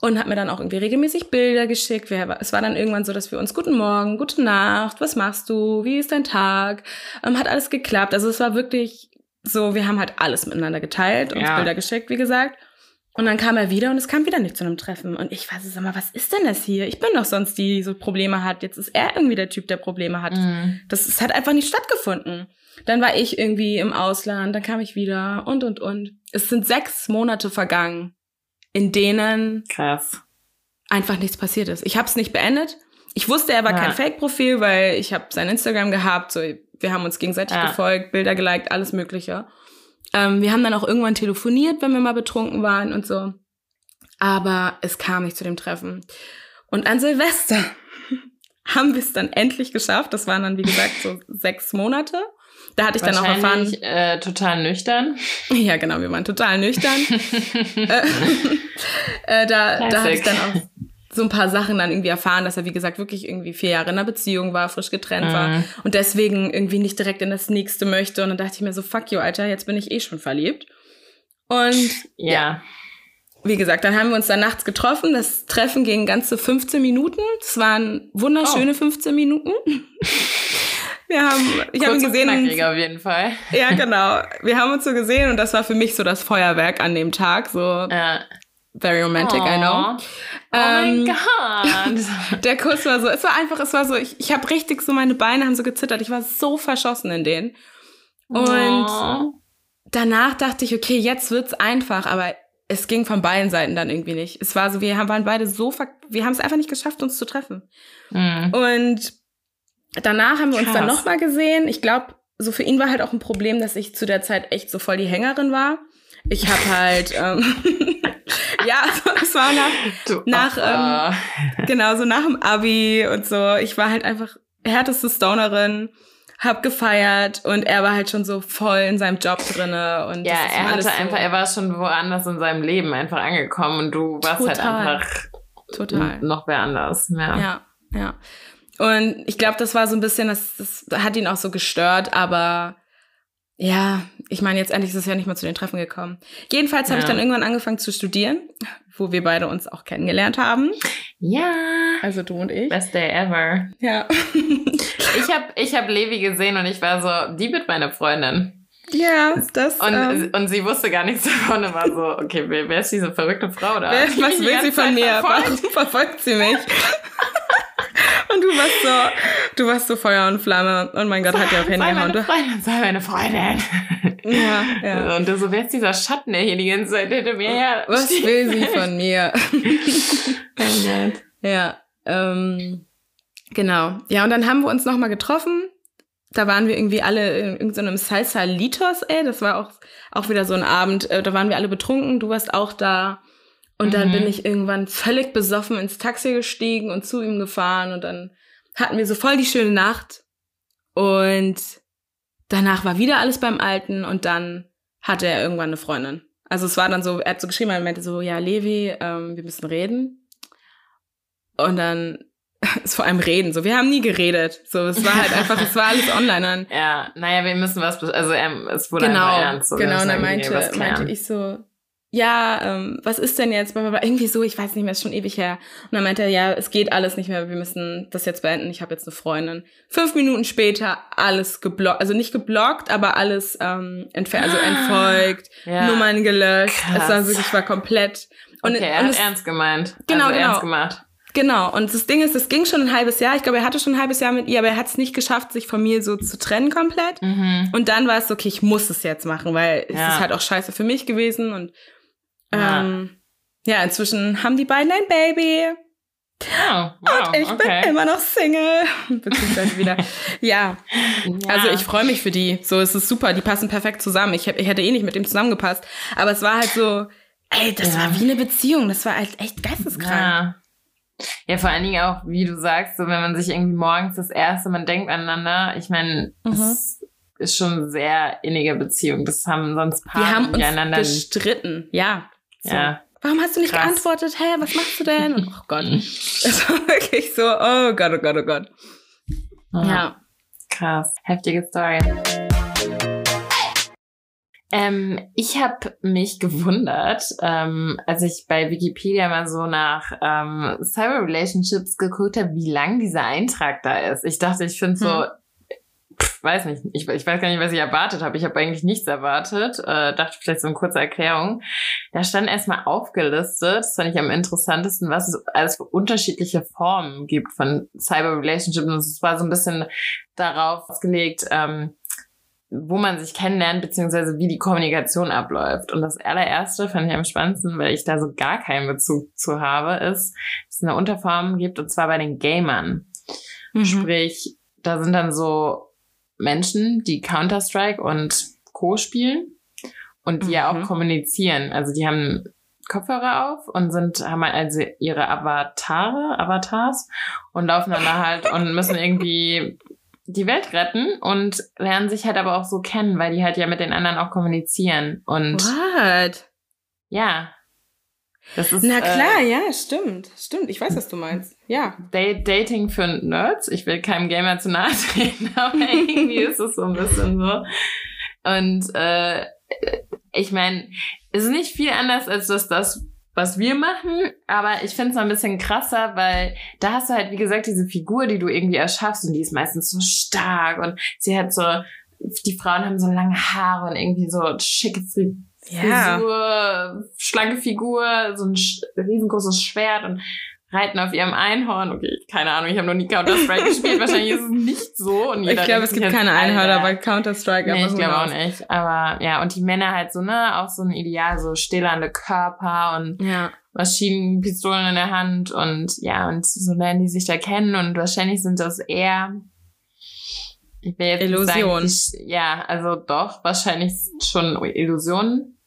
und hat mir dann auch irgendwie regelmäßig Bilder geschickt. Es war dann irgendwann so, dass wir uns guten Morgen, gute Nacht, was machst du, wie ist dein Tag, ähm, hat alles geklappt. Also es war wirklich so, wir haben halt alles miteinander geteilt, uns ja. Bilder geschickt, wie gesagt. Und dann kam er wieder und es kam wieder nicht zu einem Treffen. Und ich weiß, sag mal, was ist denn das hier? Ich bin doch sonst die, die so Probleme hat. Jetzt ist er irgendwie der Typ, der Probleme hat. Mhm. Das, das hat einfach nicht stattgefunden. Dann war ich irgendwie im Ausland, dann kam ich wieder und, und, und. Es sind sechs Monate vergangen, in denen Krass. einfach nichts passiert ist. Ich habe es nicht beendet. Ich wusste, er war ja. kein Fake-Profil, weil ich habe sein Instagram gehabt. So, wir haben uns gegenseitig ja. gefolgt, Bilder geliked, alles Mögliche. Ähm, wir haben dann auch irgendwann telefoniert, wenn wir mal betrunken waren und so. Aber es kam nicht zu dem Treffen. Und an Silvester [LAUGHS] haben wir es dann endlich geschafft. Das waren dann, wie gesagt, so [LAUGHS] sechs Monate. Da hatte ich dann auch erfahren. Äh, total nüchtern. [LAUGHS] Ja, genau, wir waren total nüchtern. äh, äh, da, da hatte ich dann auch so ein paar Sachen dann irgendwie erfahren, dass er, wie gesagt, wirklich irgendwie vier Jahre in einer Beziehung war, frisch getrennt mhm. war und deswegen irgendwie nicht direkt in das nächste möchte. Und dann dachte ich mir so, fuck you, Alter, jetzt bin ich eh schon verliebt. Und ja. ja. Wie gesagt, dann haben wir uns dann nachts getroffen. Das Treffen ging ganze 15 Minuten. Es waren wunderschöne oh. 15 Minuten. Wir haben, ich habe ihn gesehen. Und, auf jeden Fall. Ja, genau. Wir haben uns so gesehen und das war für mich so das Feuerwerk an dem Tag. So, ja. Very romantic, Aww. I know. Oh ähm, mein Gott. [LAUGHS] Der Kuss war so, es war einfach, es war so, ich, ich habe richtig so, meine Beine haben so gezittert. Ich war so verschossen in denen. Und Aww. danach dachte ich, okay, jetzt wird's einfach, aber es ging von beiden Seiten dann irgendwie nicht. Es war so, wir waren beide so, wir haben es einfach nicht geschafft, uns zu treffen. Mhm. Und danach haben wir Krass. uns dann nochmal gesehen. Ich glaube, so für ihn war halt auch ein Problem, dass ich zu der Zeit echt so voll die Hängerin war. Ich habe halt, ähm, [LAUGHS] ja, [LAUGHS] es war nach, nach ähm, genau, so nach dem Abi und so. Ich war halt einfach härteste Stonerin, hab gefeiert und er war halt schon so voll in seinem Job drinne und ja, er hatte so einfach, er war schon woanders in seinem Leben einfach angekommen und du warst halt Total. halt einfach Total. noch wer anders. Ja, ja. ja. Und ich glaube, das war so ein bisschen, das, das hat ihn auch so gestört, aber ja, ich meine, jetzt endlich ist es ja nicht mehr zu den Treffen gekommen. Jedenfalls ja. habe ich dann irgendwann angefangen zu studieren, wo wir beide uns auch kennengelernt haben. Ja. Also du und ich. Best day ever. Ja. [LAUGHS] ich habe ich hab Levi gesehen und ich war so, die wird meine Freundin. Ja, das. Und, ähm, und sie wusste gar nichts [LAUGHS] davon und war so, okay, wer, wer ist diese verrückte Frau da? Wer, was will sie von mir? Warum verfolgt sie mich? [LAUGHS] Und du warst so, du warst so Feuer und Flamme. Und mein Gott, hat ja auch hingehauen. Sei meine Freundin, sei meine Freundin. Ja, ja. [LAUGHS] Und du so, wer ist dieser Schatten, der hier die ganze Zeit hinter mir her? Was will sie von [LAUGHS] mir? mein Gott. Ja, ähm, genau. Ja, und dann haben wir uns nochmal getroffen. Da waren wir irgendwie alle in irgendeinem Salsa Litos, ey. Das war auch, auch wieder so ein Abend. Äh, da waren wir alle betrunken. Du warst auch da. Und dann mhm. bin ich irgendwann völlig besoffen ins Taxi gestiegen und zu ihm gefahren und dann hatten wir so voll die schöne Nacht. Und danach war wieder alles beim Alten und dann hatte er irgendwann eine Freundin. Also es war dann so, er hat so geschrieben, er meinte so, ja, Levi, ähm, wir müssen reden. Und dann [LAUGHS] ist vor allem reden. So, wir haben nie geredet. So, es war halt einfach, es war alles online. Dann. [LAUGHS] Ja, naja, wir müssen was, also ähm, es wurde genau, einfach ernst. So, genau, und dann meinte, meinte ich so, ja, ähm, was ist denn jetzt? Irgendwie so, ich weiß nicht mehr, ist schon ewig her. Und dann meinte er, ja, es geht alles nicht mehr, wir müssen das jetzt beenden, ich habe jetzt eine Freundin. Fünf Minuten später alles geblockt, also nicht geblockt, aber alles ähm, entfernt, also entfolgt, ja. Nummern gelöscht. Krass. Es war wirklich, ich war komplett. Und, okay, er hat es, ernst gemeint. Genau, also genau. ernst gemacht. Genau, und das Ding ist, es ging schon ein halbes Jahr. Ich glaube, er hatte schon ein halbes Jahr mit ihr, aber er hat es nicht geschafft, sich von mir so zu trennen komplett. Mhm. Und dann war es okay, ich muss es jetzt machen, weil ja. es ist halt auch scheiße für mich gewesen und ja. Ähm, ja, inzwischen haben die beiden ein Baby. Oh, wow, und ich okay. bin immer noch Single. [LAUGHS] Beziehungsweise wieder. Ja. ja. Also ich freue mich für die. So, es ist super. Die passen perfekt zusammen. Ich, ich hätte eh nicht mit dem zusammengepasst. Aber es war halt so, ey, das ja. war wie eine Beziehung. Das war halt echt geisteskrank. Ja. Ja, vor allen Dingen auch, wie du sagst, so wenn man sich irgendwie morgens das erste, man denkt aneinander. Ich meine, mhm. ist schon eine sehr innige Beziehung. Das haben sonst Paare Wir haben uns gestritten, ja. So. Ja. Warum hast du nicht Krass. geantwortet? Hä, was machst du denn? Und, oh Gott. [LAUGHS] Es war wirklich so, oh Gott, oh Gott, oh Gott. Ja. ja. Krass. Heftige Story. Ähm, ich habe mich gewundert, ähm, als ich bei Wikipedia mal so nach ähm, Cyber Relationships geguckt habe, wie lang dieser Eintrag da ist. Ich dachte, ich finde so, hm pff, weiß nicht, ich, ich weiß gar nicht, was ich erwartet habe. Ich habe eigentlich nichts erwartet. Äh, dachte vielleicht so eine kurze Erklärung. Da stand erstmal aufgelistet, das fand ich am interessantesten, was es alles für unterschiedliche Formen gibt von Cyber Relationships. Und es war so ein bisschen darauf ausgelegt, ähm, wo man sich kennenlernt, beziehungsweise wie die Kommunikation abläuft. Und das allererste fand ich am spannendsten, weil ich da so gar keinen Bezug zu habe, ist, dass es eine Unterform gibt, und zwar bei den Gamern. Mhm. Sprich, da sind dann so Menschen, die Counter-Strike und Co. spielen und die mhm. ja auch mhm. kommunizieren. Also die haben Kopfhörer auf und sind, haben also ihre Avatare, Avatars und laufen dann da halt und müssen irgendwie die Welt retten und lernen sich halt aber auch so kennen, weil die halt ja mit den anderen auch kommunizieren und. What? Ja. Das ist, Na klar, äh, ja, stimmt. Stimmt, ich weiß, was du meinst. Ja. Dating für Nerds. Ich will keinem Gamer zu nahe treten, [LAUGHS] aber irgendwie ist es so ein bisschen so. Und äh, ich meine, es ist nicht viel anders als das, das was wir machen, aber ich finde es noch ein bisschen krasser, weil da hast du halt, wie gesagt, diese Figur, die du irgendwie erschaffst und die ist meistens so stark und sie hat so, die Frauen haben so lange Haare und irgendwie so schicke ja. Frisur, schlanke Figur, so ein riesengroßes Schwert und reiten auf ihrem Einhorn. Okay, keine Ahnung, ich habe noch nie Counter-Strike gespielt. [LAUGHS] Wahrscheinlich ist es nicht so. Und ich glaube, es gibt keine Einhörner bei Counter-Strike. Nee, ich glaube auch nicht. Aber ja, und die Männer halt so, ne, auch so ein Ideal, so stillernde Körper und ja. Maschinenpistolen in der Hand und ja, und so lernen die sich da kennen und wahrscheinlich sind das eher ich will jetzt Illusion. Sagen, ja, also doch, wahrscheinlich schon Illusionen.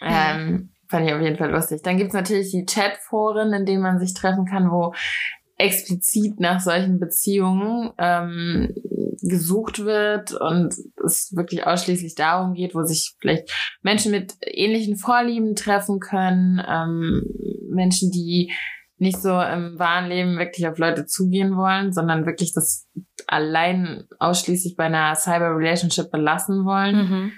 Ähm, fand ich auf jeden Fall lustig. Dann gibt's natürlich die Chatforen, in denen man sich treffen kann, wo explizit nach solchen Beziehungen ähm, gesucht wird und es wirklich ausschließlich darum geht, wo sich vielleicht Menschen mit ähnlichen Vorlieben treffen können, ähm, Menschen, die nicht so im wahren Leben wirklich auf Leute zugehen wollen, sondern wirklich das allein ausschließlich bei einer Cyber-Relationship belassen wollen. Mhm.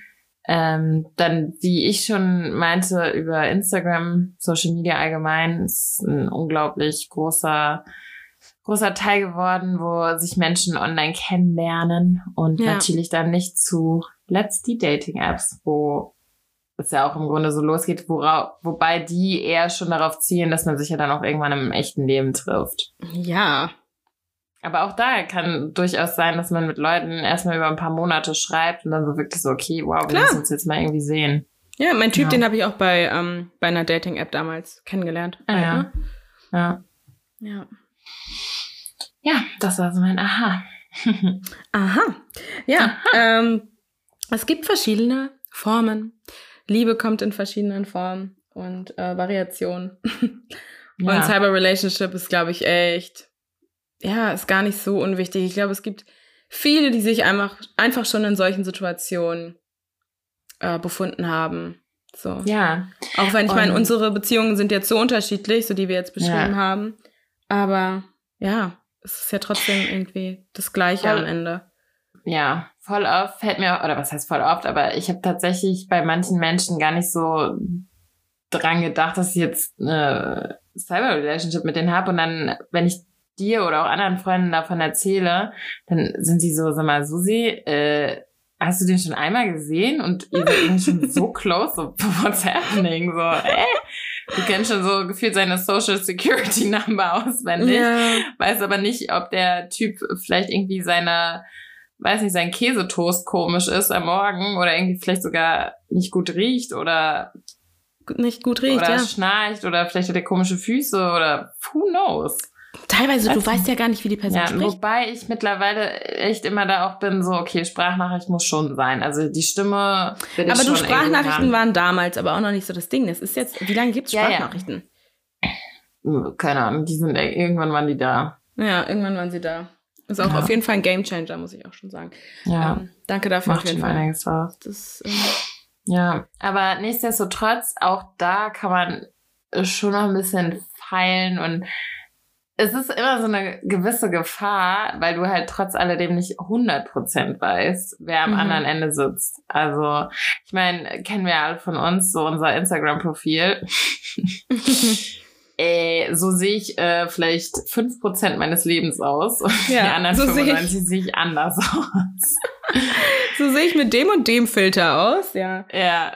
Ähm, dann, wie ich schon meinte, über Instagram, Social Media allgemein, ist ein unglaublich großer großer Teil geworden, wo sich Menschen online kennenlernen und ja. natürlich dann nicht zu let's die Dating-Apps, wo es ja auch im Grunde so losgeht, wora, wobei die eher schon darauf zielen, dass man sich ja dann auch irgendwann im echten Leben trifft. Ja. Aber auch da kann durchaus sein, dass man mit Leuten erstmal über ein paar Monate schreibt und dann so wirklich so, okay, wow, wir müssen uns jetzt mal irgendwie sehen. Ja, mein Typ, ja. den habe ich auch bei, ähm, bei einer Dating-App damals kennengelernt. Ah, ja. Ja. Ja. Ja, das war so mein Aha. [LAUGHS] Aha. Ja, Aha. Ähm, es gibt verschiedene Formen. Liebe kommt in verschiedenen Formen und äh, Variationen. [LAUGHS] Ja. Und Cyber Relationship ist, glaube ich, echt, ja, ist gar nicht so unwichtig. Ich glaube, es gibt viele, die sich einfach, einfach schon in solchen Situationen äh, befunden haben. So. Ja. Auch wenn ich meine, unsere Beziehungen sind jetzt so unterschiedlich, so die wir jetzt beschrieben ja. haben. Aber ja, es ist ja trotzdem irgendwie das Gleiche voll, am Ende. Ja, voll oft fällt mir, oder was heißt voll oft, aber ich habe tatsächlich bei manchen Menschen gar nicht so dran gedacht, dass ich jetzt eine Cyber-Relationship mit denen habe. Und dann, wenn ich dir oder auch anderen Freunden davon erzähle, dann sind sie so, sag mal, Susi, äh, hast du den schon einmal gesehen? Und [LAUGHS] ihr seid irgendwie schon so close, so, [LAUGHS] what's happening? So, äh? Du kennst schon so gefühlt seine Social Security Number [LAUGHS] auswendig. Ja. Weiß aber nicht, ob der Typ vielleicht irgendwie seiner, weiß nicht, sein Käsetoast komisch ist am Morgen oder irgendwie vielleicht sogar nicht gut riecht oder nicht gut riecht, oder ja. schnarcht oder vielleicht hat er komische Füße oder who knows. Teilweise, du weißt ja gar nicht, wie die Person ja, spricht. Wobei ich mittlerweile echt immer da auch bin, so, okay, Sprachnachricht muss schon sein. Also die Stimme. Aber du, Sprachnachrichten waren damals aber auch noch nicht so das Ding. Das ist jetzt, wie lange gibt's Sprachnachrichten? Ja, ja. Keine Ahnung, die sind, irgendwann waren die da. Ja, irgendwann waren sie da. Ist auch auf jeden Fall ein Gamechanger, muss ich auch schon sagen. Ja. Ähm, danke dafür Macht auf jeden Fall. Einiges aus. Das, ähm, ja, aber nichtsdestotrotz, auch da kann man schon noch ein bisschen feilen und es ist immer so eine gewisse Gefahr, weil du halt trotz alledem nicht 100% weißt, wer am mhm. anderen Ende sitzt. Also, ich meine, kennen wir alle von uns, so unser Instagram-Profil. [LAUGHS] äh, so sehe ich äh, vielleicht 5% meines Lebens aus und ja, die anderen so 95 sehe ich, seh ich anders aus. [LAUGHS] so sehe ich mit dem und dem Filter aus, ja. Ja.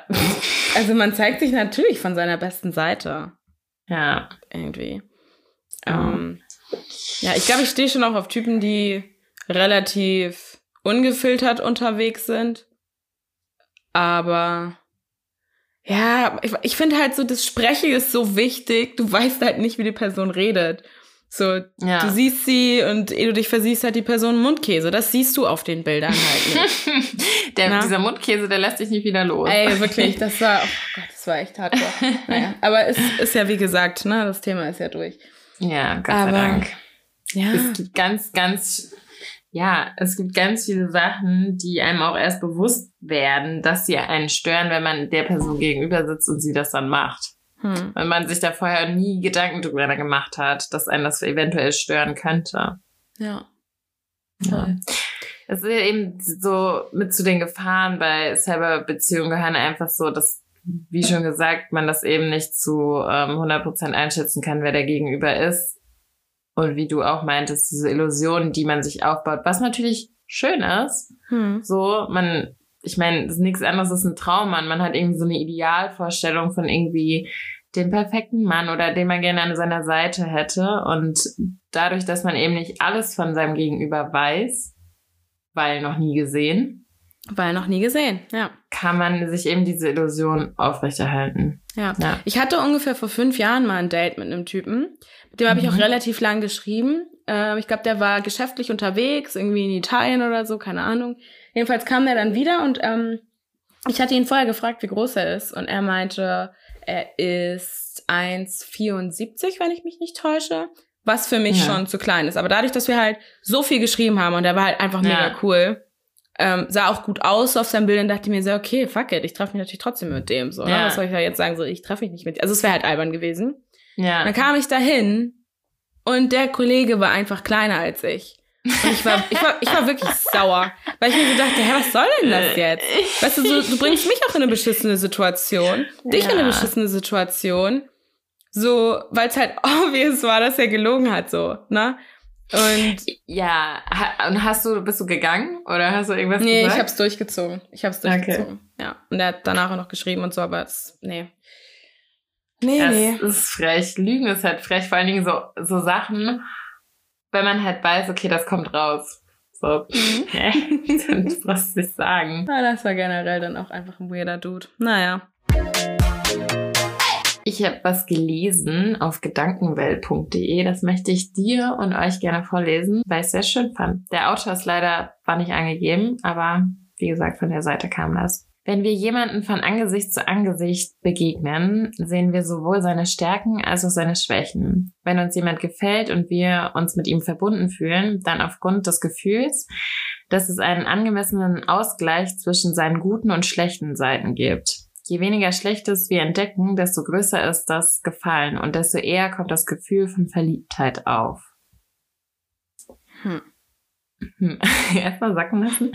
Also man zeigt sich natürlich von seiner besten Seite. Ja. Irgendwie. Ähm, ja, ich glaube, ich stehe schon auch auf Typen, die relativ ungefiltert unterwegs sind. Aber ja, ich, ich finde halt so, das Sprechen ist so wichtig. Du weißt halt nicht, wie die Person redet. So, ja. du siehst sie und ehe du dich versiehst, hat die Person Mundkäse. Das siehst du auf den Bildern halt nicht. [LAUGHS] der, dieser Mundkäse, der lässt dich nicht wieder los. Ey, wirklich, das war, oh Gott, das war echt hart. [LAUGHS] naja, aber es ist ja, wie gesagt, ne, das Thema ist ja durch. Ja, Gott Aber, sei Dank. Ja. Es gibt ganz, ganz, ja, es gibt ganz viele Sachen, die einem auch erst bewusst werden, dass sie einen stören, wenn man der Person gegenüber sitzt und sie das dann macht. Hm. Wenn man sich da vorher nie Gedanken drüber gemacht hat, dass einen das eventuell stören könnte. Ja. ja. Es ist eben so mit zu den Gefahren bei Cyberbeziehungen gehören einfach so, dass wie schon gesagt, man das eben nicht zu ähm, 100% einschätzen kann, wer der Gegenüber ist. Und wie du auch meintest, diese Illusionen, die man sich aufbaut, was natürlich schön ist. Hm. So, man, ich meine, das ist nichts anderes als ein Traum. Man, man hat irgendwie so eine Idealvorstellung von irgendwie dem perfekten Mann oder den man gerne an seiner Seite hätte. Und dadurch, dass man eben nicht alles von seinem Gegenüber weiß, weil noch nie gesehen, weil noch nie gesehen, ja. Kann man sich eben diese Illusion aufrechterhalten. Ja. ja. Ich hatte ungefähr vor fünf Jahren mal ein Date mit einem Typen. Mit dem habe ich auch mhm. relativ lang geschrieben. Äh, ich glaube, der war geschäftlich unterwegs, irgendwie in Italien oder so, keine Ahnung. Jedenfalls kam der dann wieder und ähm, ich hatte ihn vorher gefragt, wie groß er ist. Und er meinte, er ist 1,74, wenn ich mich nicht täusche. Was für mich ja. schon zu klein ist. Aber dadurch, dass wir halt so viel geschrieben haben und er war halt einfach mega ja. cool, ähm, sah auch gut aus auf seinem Bild und dachte mir so, okay, fuck it, ich treffe mich natürlich trotzdem mit dem. So, ne? ja. ne? Was soll ich da jetzt sagen? So, ich treffe mich nicht mit. Also es wäre halt albern gewesen. Ja. Dann kam ich dahin und der Kollege war einfach kleiner als ich. Und ich war, ich war, ich war wirklich [LAUGHS] sauer, weil ich mir so dachte, hä, was soll denn das jetzt? Weißt du, so, du bringst mich auch in eine beschissene Situation, dich ja. in eine beschissene Situation, so, weil es halt [LAUGHS] obvious war, dass er gelogen hat, so, ne? Und ja, und hast du, bist du gegangen oder hast du irgendwas nee, gesagt? Nee, ich hab's durchgezogen. Ich hab's durchgezogen. Okay. Ja. Und er hat danach auch noch geschrieben und so, aber es, nee. Nee, das nee. ist frech. Lügen ist halt frech. Vor allen Dingen so, so Sachen, wenn man halt weiß, okay, das kommt raus. So, mhm. [LAUGHS] dann brauchst du nicht sagen. Ja, das war generell dann auch einfach ein weirder Dude. Naja. Ich habe was gelesen auf gedankenwelt.de. Das möchte ich dir und euch gerne vorlesen, weil ich es sehr schön fand. Der Autor ist leider, war nicht angegeben, aber wie gesagt, von der Seite kam das. Wenn wir jemanden von Angesicht zu Angesicht begegnen, sehen wir sowohl seine Stärken als auch seine Schwächen. Wenn uns jemand gefällt und wir uns mit ihm verbunden fühlen, dann aufgrund des Gefühls, dass es einen angemessenen Ausgleich zwischen seinen guten und schlechten Seiten gibt. Je weniger Schlechtes wir entdecken, desto größer ist das Gefallen und desto eher kommt das Gefühl von Verliebtheit auf. Hm. hm. [LAUGHS] Erstmal sacken lassen.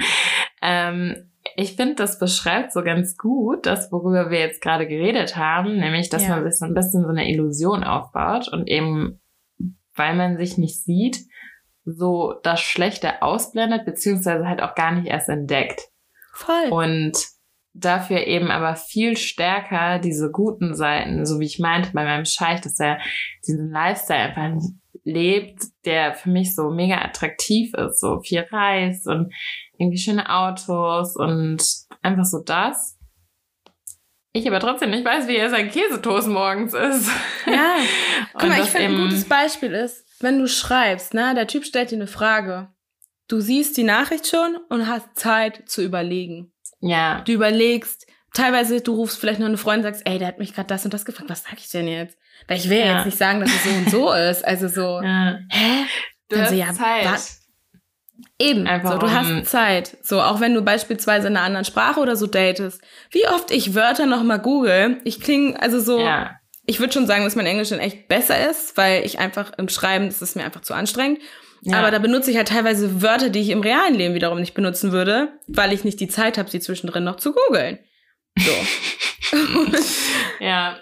Ähm, ich finde, das beschreibt so ganz gut das, worüber wir jetzt gerade geredet haben, nämlich, dass ja. man sich so ein bisschen so eine Illusion aufbaut und eben, weil man sich nicht sieht, so das Schlechte ausblendet, beziehungsweise halt auch gar nicht erst entdeckt. Voll. Und dafür eben aber viel stärker diese guten Seiten, so wie ich meinte bei meinem Scheich, dass er diesen Lifestyle einfach lebt, der für mich so mega attraktiv ist, so viel Reis und irgendwie schöne Autos und einfach so das. Ich aber trotzdem nicht weiß, wie er sein Käsetoast morgens ist. Ja. [LAUGHS] Guck mal, ich finde ein gutes Beispiel ist, wenn du schreibst, ne, der Typ stellt dir eine Frage. Du siehst die Nachricht schon und hast Zeit zu überlegen. Ja. Du überlegst, teilweise du rufst vielleicht noch eine Freundin und sagst, ey, der hat mich gerade das und das gefragt, was sag ich denn jetzt? Weil ich will ja. jetzt nicht sagen, dass es so und so [LAUGHS] ist. Also so, ja. hä? Du Dann hast so, ja, Zeit. Eben, Einfach so, du um hast Zeit. So, auch wenn du beispielsweise in einer anderen Sprache oder so datest. Wie oft ich Wörter nochmal google, ich klinge, also so, ja. ich würde schon sagen, dass mein Englisch dann echt besser ist, weil ich einfach im Schreiben, das ist mir einfach zu anstrengend. Ja. Aber da benutze ich halt teilweise Wörter, die ich im realen Leben wiederum nicht benutzen würde, weil ich nicht die Zeit habe, sie zwischendrin noch zu googeln. So. [LAUGHS] ja.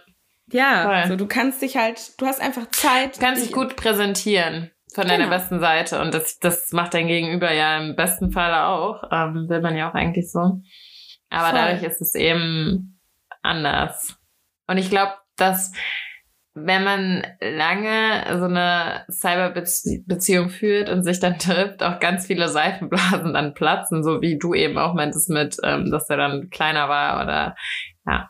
Ja, so du kannst dich halt, du hast einfach Zeit. Du kannst dich gut präsentieren von genau. deiner besten Seite und das, das macht dein Gegenüber ja im besten Falle auch. Ähm, will man ja auch eigentlich so. Aber Voll. dadurch ist es eben anders. Und ich glaube, dass wenn man lange so eine Cyberbeziehung führt und sich dann [LAUGHS] trifft, auch ganz viele Seifenblasen dann platzen, so wie du eben auch meintest mit, ähm, dass der dann kleiner war oder ja,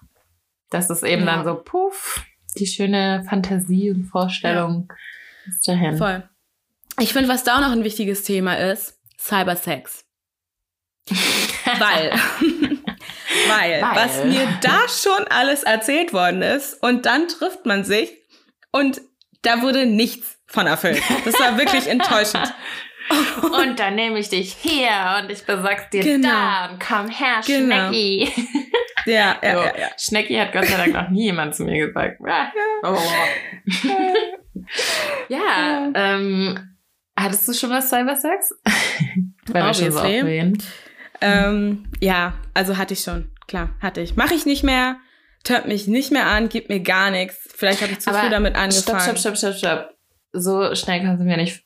das ist eben ja. dann so, puff, die schöne Fantasie und Vorstellung ja. ist dahin. Voll. Ich finde, was da auch noch ein wichtiges Thema ist, Cybersex. [LAUGHS] weil, [LAUGHS] weil, weil, was mir da schon alles erzählt worden ist und dann trifft man sich und da wurde nichts von erfüllt. Das war wirklich [LAUGHS] enttäuschend. und dann nehme ich dich hier und ich besag's dir genau. da und komm her, genau. Schnecki. Ja, ja, so, ja, ja. Schnecki hat Gott sei Dank noch nie jemand zu mir gesagt. Ja, oh. [LAUGHS] ja ähm, hattest du schon was Cybersex? [LAUGHS] Weil wir schon so ähm, ja, also hatte ich schon. Klar, hatte ich. Mache ich nicht mehr, tört mich nicht mehr an, gibt mir gar nichts. Vielleicht habe ich zu Aber früh damit angefangen. Stopp, stopp, stopp, stopp, stopp. So schnell kannst du mir nicht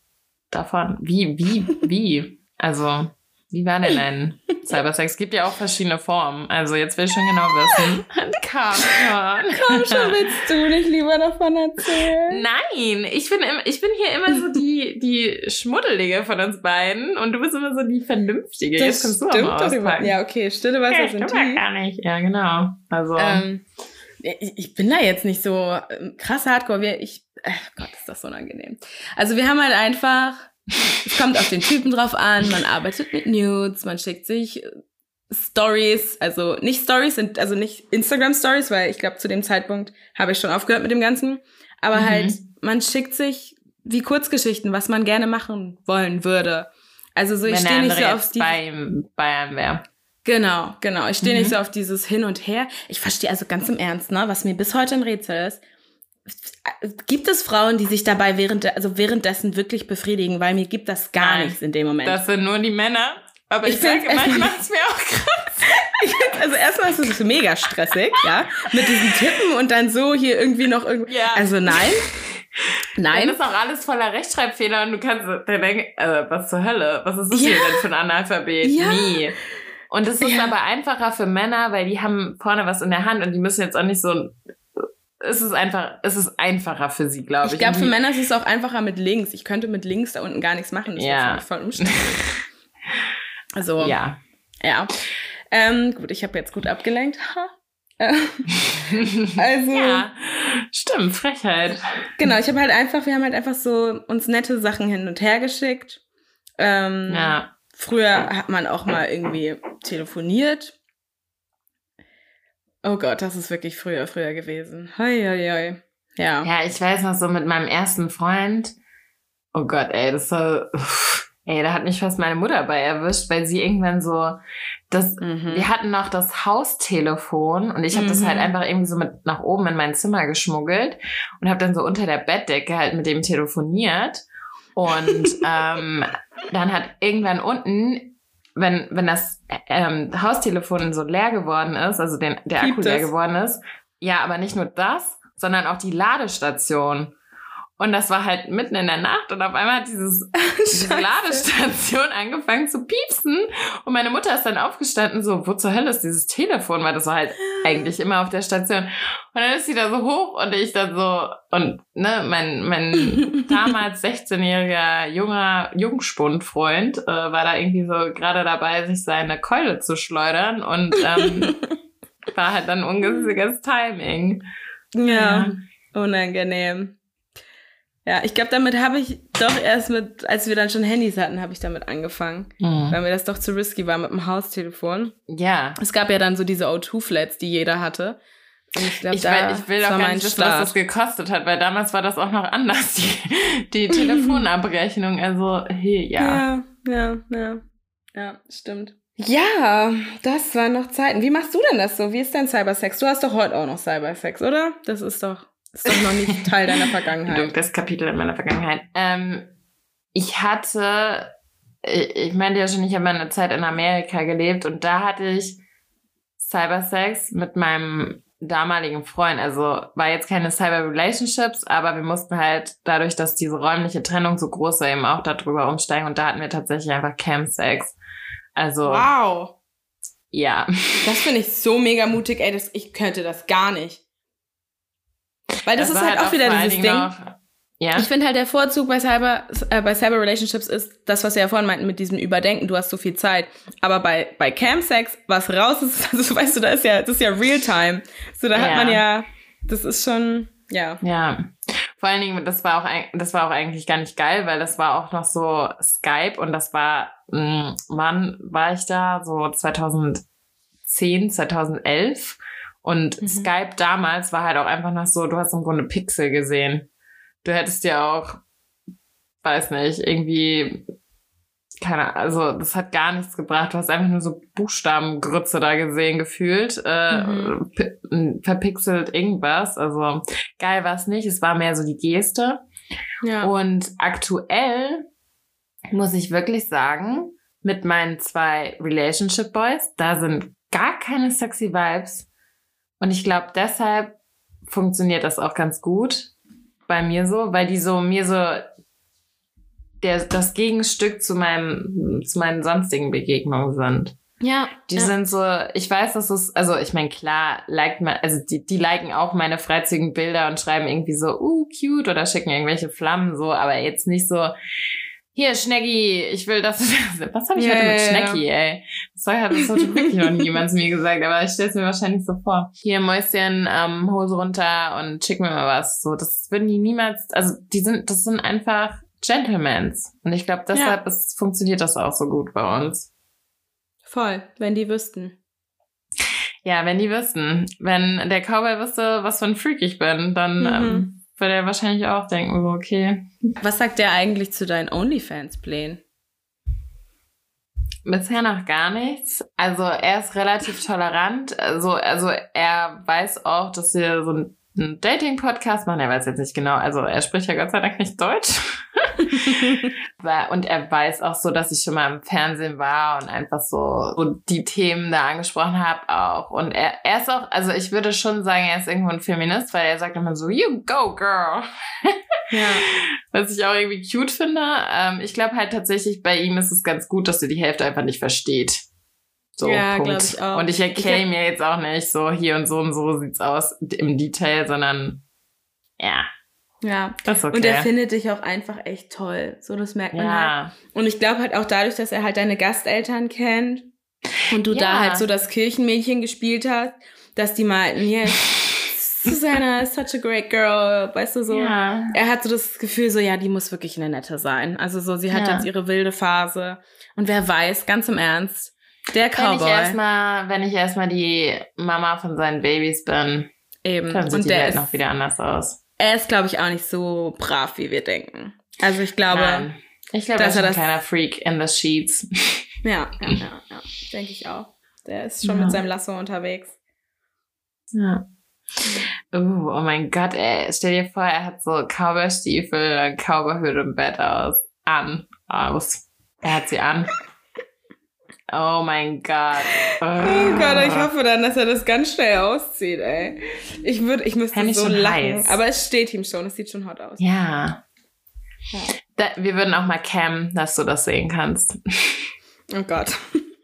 davon. Wie, wie, wie? Also, wie war denn dein [LAUGHS] Cybersex? Es gibt ja auch verschiedene Formen. Also jetzt will ich schon genau wissen. [LAUGHS] Komm schon. Komm schon, willst du nicht lieber davon erzählen? Nein, ich bin, ich bin hier immer so die, die Schmuddelige von uns beiden und du bist immer so die Vernünftige. Das jetzt kannst du auch mal. Ja, okay, stille Wasser ja, sind tief. gar nicht. Ja, genau. Also... Ähm, ich, ich bin da jetzt nicht so ähm, krass hardcore. Ich, äh, Gott, ist das unangenehm. Also wir haben halt einfach, es kommt auf den Typen drauf an, man arbeitet mit Nudes, man schickt sich Stories, also nicht Stories, also nicht Instagram Stories, weil ich glaube, zu dem Zeitpunkt habe ich schon aufgehört mit dem Ganzen. Aber mhm. halt, man schickt sich wie Kurzgeschichten, was man gerne machen wollen würde. Also so, ich stehe nicht so auf die. Bei, bei einem wäre. Genau, genau. Ich stehe mhm. nicht so auf dieses Hin und Her. Ich verstehe also ganz im Ernst, ne, was mir bis heute ein Rätsel ist. Gibt es Frauen, die sich dabei während, also währenddessen wirklich befriedigen? Weil mir gibt das gar Nein, nichts in dem Moment. Das sind nur die Männer. Aber ich, ich sage, manchmal ist mir auch [LAUGHS] krass. also erstmal ist es mega stressig, ja, mit diesen Tippen und dann so hier irgendwie noch irgendwie. Ja. Also nein. Nein. Dann ist auch alles voller Rechtschreibfehler und du kannst dann denken, äh, was zur Hölle? Was ist das ja. hier denn für ein Analphabet? Ja. Nie. Und es ist ja. aber einfacher für Männer, weil die haben vorne was in der Hand und die müssen jetzt auch nicht so es ist einfach, es ist einfacher für sie, glaube ich. Ich glaube, für Männer ist es auch einfacher mit links. Ich könnte mit links da unten gar nichts machen. Das ja. ist voll umständlich. [LAUGHS] also, ja. Ja. Ähm, gut, ich habe jetzt gut abgelenkt. [LAUGHS] also. Ja, stimmt, Frechheit. Genau, ich habe halt einfach, wir haben halt einfach so uns nette Sachen hin und her geschickt. Ähm, ja. Früher hat man auch mal irgendwie telefoniert. Oh Gott, das ist wirklich früher, früher gewesen. Hoi, hoi, hoi. Ja. Ja, ich weiß noch so mit meinem ersten Freund. Oh Gott, ey, das war. Uff, ey, da hat mich fast meine Mutter bei erwischt, weil sie irgendwann so. Das, mhm. Wir hatten noch das Haustelefon und ich habe mhm. das halt mhm. einfach irgendwie so mit nach oben in mein Zimmer geschmuggelt und habe dann so unter der Bettdecke halt mit dem telefoniert. Und [LAUGHS] ähm, dann hat irgendwann unten, wenn, wenn das ähm, Haustelefon so leer geworden ist, also den, der Gibt Akku leer geworden ist, ja, aber nicht nur das, sondern auch die Ladestation. Und das war halt mitten in der Nacht und auf einmal hat dieses, [LAUGHS] diese Ladestation [LAUGHS] angefangen zu piepsen. Und meine Mutter ist dann aufgestanden, so, wo zur Hölle ist dieses Telefon? Weil das war halt eigentlich immer auf der Station. Und dann ist sie da so hoch und ich dann so, und ne, mein, mein [LAUGHS] damals 16-jähriger junger Jungspundfreund äh, war da irgendwie so gerade dabei, sich seine Keule zu schleudern und ähm, war halt dann ungünstiges Timing. ja. ja. unangenehm. Ja, ich glaube, damit habe ich doch erst mit, als wir dann schon Handys hatten, habe ich damit angefangen. Mhm. Weil mir das doch zu risky war mit dem Haustelefon. Ja. Es gab ja dann so diese O2-Flats, die jeder hatte. Und ich, glaub, ich, will, ich will auch gar nicht wissen, was das gekostet hat, weil damals war das auch noch anders, die, die [LAUGHS] Telefonabrechnung. Also, hey, ja. Ja, ja, ja. Ja, stimmt. Ja, das waren noch Zeiten. Wie machst du denn das so? Wie ist dein Cybersex? Du hast doch heute auch noch Cybersex, oder? Das ist doch. Ist doch noch nicht Teil deiner Vergangenheit. Das Kapitel in meiner Vergangenheit. Ähm, ich hatte, ich meinte ja schon, ich habe eine Zeit in Amerika gelebt und da hatte ich Cybersex mit meinem damaligen Freund. Also war jetzt keine Cyber Relationships, aber wir mussten halt dadurch, dass diese räumliche Trennung so groß war, eben auch darüber umsteigen und da hatten wir tatsächlich einfach Camp-Sex. Also. Wow. Ja. Das finde ich so mega mutig, ey, das, ich könnte das gar nicht. Weil das, das ist halt, halt auch wieder dieses Ding. Noch, ja. Ich finde halt der Vorzug bei Cyber, äh, bei Cyber Relationships ist das, was wir ja vorhin meinten mit diesem Überdenken, du hast so viel Zeit. Aber bei, bei Campsex, was raus ist, [LAUGHS] also weißt du, da ist ja, das ist ja Realtime. So, da ja. hat man ja, das ist schon, ja. Ja. Vor allen Dingen, das war auch, das war auch eigentlich gar nicht geil, weil das war auch noch so Skype und das war, mh, hm, wann war ich da? So 2010, 2011. Und mhm. Skype damals war halt auch einfach noch so, du hast im Grunde Pixel gesehen. Du hättest ja auch, weiß nicht, irgendwie, keine also das hat gar nichts gebracht. Du hast einfach nur so Buchstabengrütze da gesehen, gefühlt. Äh, mhm. Verpixelt irgendwas. Also geil war es nicht. Es war mehr so die Geste. Ja. Und aktuell muss ich wirklich sagen, mit meinen zwei Relationship Boys, da sind gar keine sexy Vibes und ich glaube, deshalb funktioniert das auch ganz gut bei mir so, weil die so mir so der, das Gegenstück zu meinem, zu meinen sonstigen Begegnungen sind. Ja. Die ja. sind so, ich weiß, dass es, also ich meine, klar, liked man, also die, die liken auch meine freizigen Bilder und schreiben irgendwie so, uh, cute oder schicken irgendwelche Flammen so, aber jetzt nicht so, hier, Schnecki, ich will [LAUGHS] das. Was habe ich yeah, heute mit Schnecki, ey? Das hat das heute wirklich noch niemand zu mir gesagt, aber ich stelle es mir wahrscheinlich so vor. Hier Mäuschen, ähm, Hose runter und schick mir mal was. So, das würden die niemals, also die sind, das sind einfach Gentlemans. Und ich glaube, deshalb ja. ist, funktioniert das auch so gut bei uns. Voll, wenn die wüssten. Ja, wenn die wüssten. Wenn der Cowboy wüsste, was für ein Freak ich bin, dann mhm. ähm, würde er wahrscheinlich auch denken, okay. Was sagt der eigentlich zu deinen OnlyFans-Plänen? Bisher noch gar nichts. Also er ist relativ tolerant. Also, also er weiß auch, dass wir so ein einen Dating-Podcast machen. Er weiß jetzt nicht genau, also er spricht ja Gott sei Dank nicht Deutsch. [LAUGHS] und er weiß auch so, dass ich schon mal im Fernsehen war und einfach so, so die Themen da angesprochen habe auch. Und er, er ist auch, also ich würde schon sagen, er ist irgendwo ein Feminist, weil er sagt immer so, you go, girl. [LAUGHS] ja. Was ich auch irgendwie cute finde. Ähm, ich glaube halt tatsächlich, bei ihm ist es ganz gut, dass er die Hälfte einfach nicht versteht. So, ja, glaube ich auch. Und ich erkläre mir jetzt auch nicht so hier und so und so sieht's aus im Detail, sondern ja. Ja, das ist okay. und er findet dich auch einfach echt toll. So, das merkt man ja. halt. Und ich glaube halt auch dadurch, dass er halt deine Gasteltern kennt und du ja. da halt so das Kirchenmädchen gespielt hast, dass die meinten, [LAUGHS] hier, Susanna is such a great girl, weißt du so. Ja. Er hat so das Gefühl, so ja, die muss wirklich eine nette sein. Also so, sie hat ja. jetzt ihre wilde Phase. Und wer weiß, ganz im Ernst, der Cowboy. Wenn ich erstmal, wenn ich erstmal die Mama von seinen Babys bin, eben. dann sieht und die Welt ist, noch wieder anders aus. Er ist, glaube ich, auch nicht so brav, wie wir denken. Also ich glaube, Nein. ich glaube, er ist ein kleiner Freak in the sheets. [LAUGHS] Ja, ja, ja, ja. denke ich auch. Der ist schon ja. mit seinem Lasso unterwegs. Ja. Uh, oh mein Gott, ey. Stell dir vor, er hat so Cowboy-Stiefel, Cowboy-Hüte im Bett aus. An. Aus. Er hat sie an. Oh mein Gott. Oh. oh Gott, ich hoffe dann, dass er das ganz schnell auszieht, ey. Ich würde, ich müsste Fänd so lachen. Heiß. Aber es steht ihm schon, es sieht schon hot aus. Ja. ja. Da, wir würden auch mal cammen, dass du das sehen kannst. Oh Gott.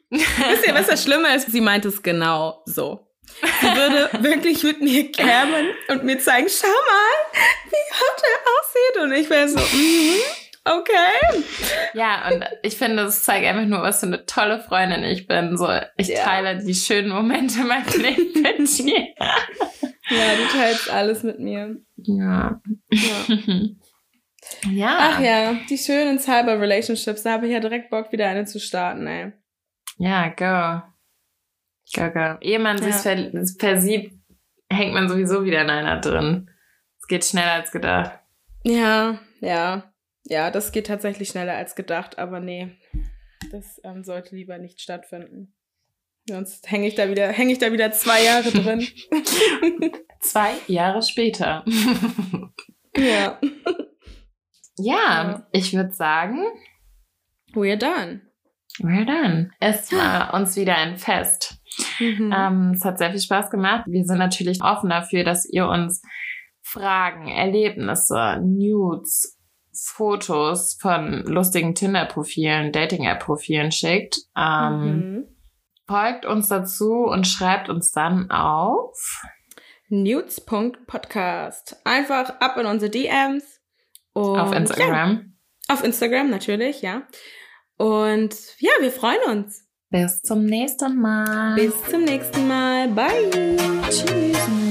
Wisst ihr, was das Schlimme ist? Sie meint es genau so. Sie würde [LAUGHS] wirklich mit mir cammen und mir zeigen, schau mal, wie hot er aussieht. Und ich wäre so, mhm. Mm Okay. Ja, und ich finde, es zeigt einfach nur, was für eine tolle Freundin ich bin. So, ich ja. teile die schönen Momente meines Lebens [LAUGHS] mit dir. Ja, du teilst alles mit mir. Ja. Ja. [LAUGHS] ja. Ach ja, die schönen Cyber-Relationships. Da habe ich ja direkt Bock, wieder eine zu starten, ey. Ja, go. Go, go. Ehe man ja. sich ver versieht, hängt man sowieso wieder in einer drin. Es geht schneller als gedacht. Ja, ja. Ja, das geht tatsächlich schneller als gedacht, aber nee, das ähm, sollte lieber nicht stattfinden. Sonst hänge ich da wieder, hänge ich da wieder zwei Jahre drin. [LAUGHS] zwei Jahre später. ja. ja. Ja, ich würde sagen. We're done. We're done. Es war uns wieder ein Fest. Mhm. Ähm, es hat sehr viel Spaß gemacht. Wir sind natürlich offen dafür, dass ihr uns Fragen, Erlebnisse, Nudes, Fotos von lustigen Tinder-Profilen, Dating-App-Profilen schickt. Ähm, mhm. Folgt uns dazu und schreibt uns dann auf nudes.podcast. Einfach ab in unsere DMs. Und auf Instagram. Ja, auf Instagram natürlich, ja. Und ja, wir freuen uns. Bis zum nächsten Mal. Bis zum nächsten Mal. Bye. Tschüss.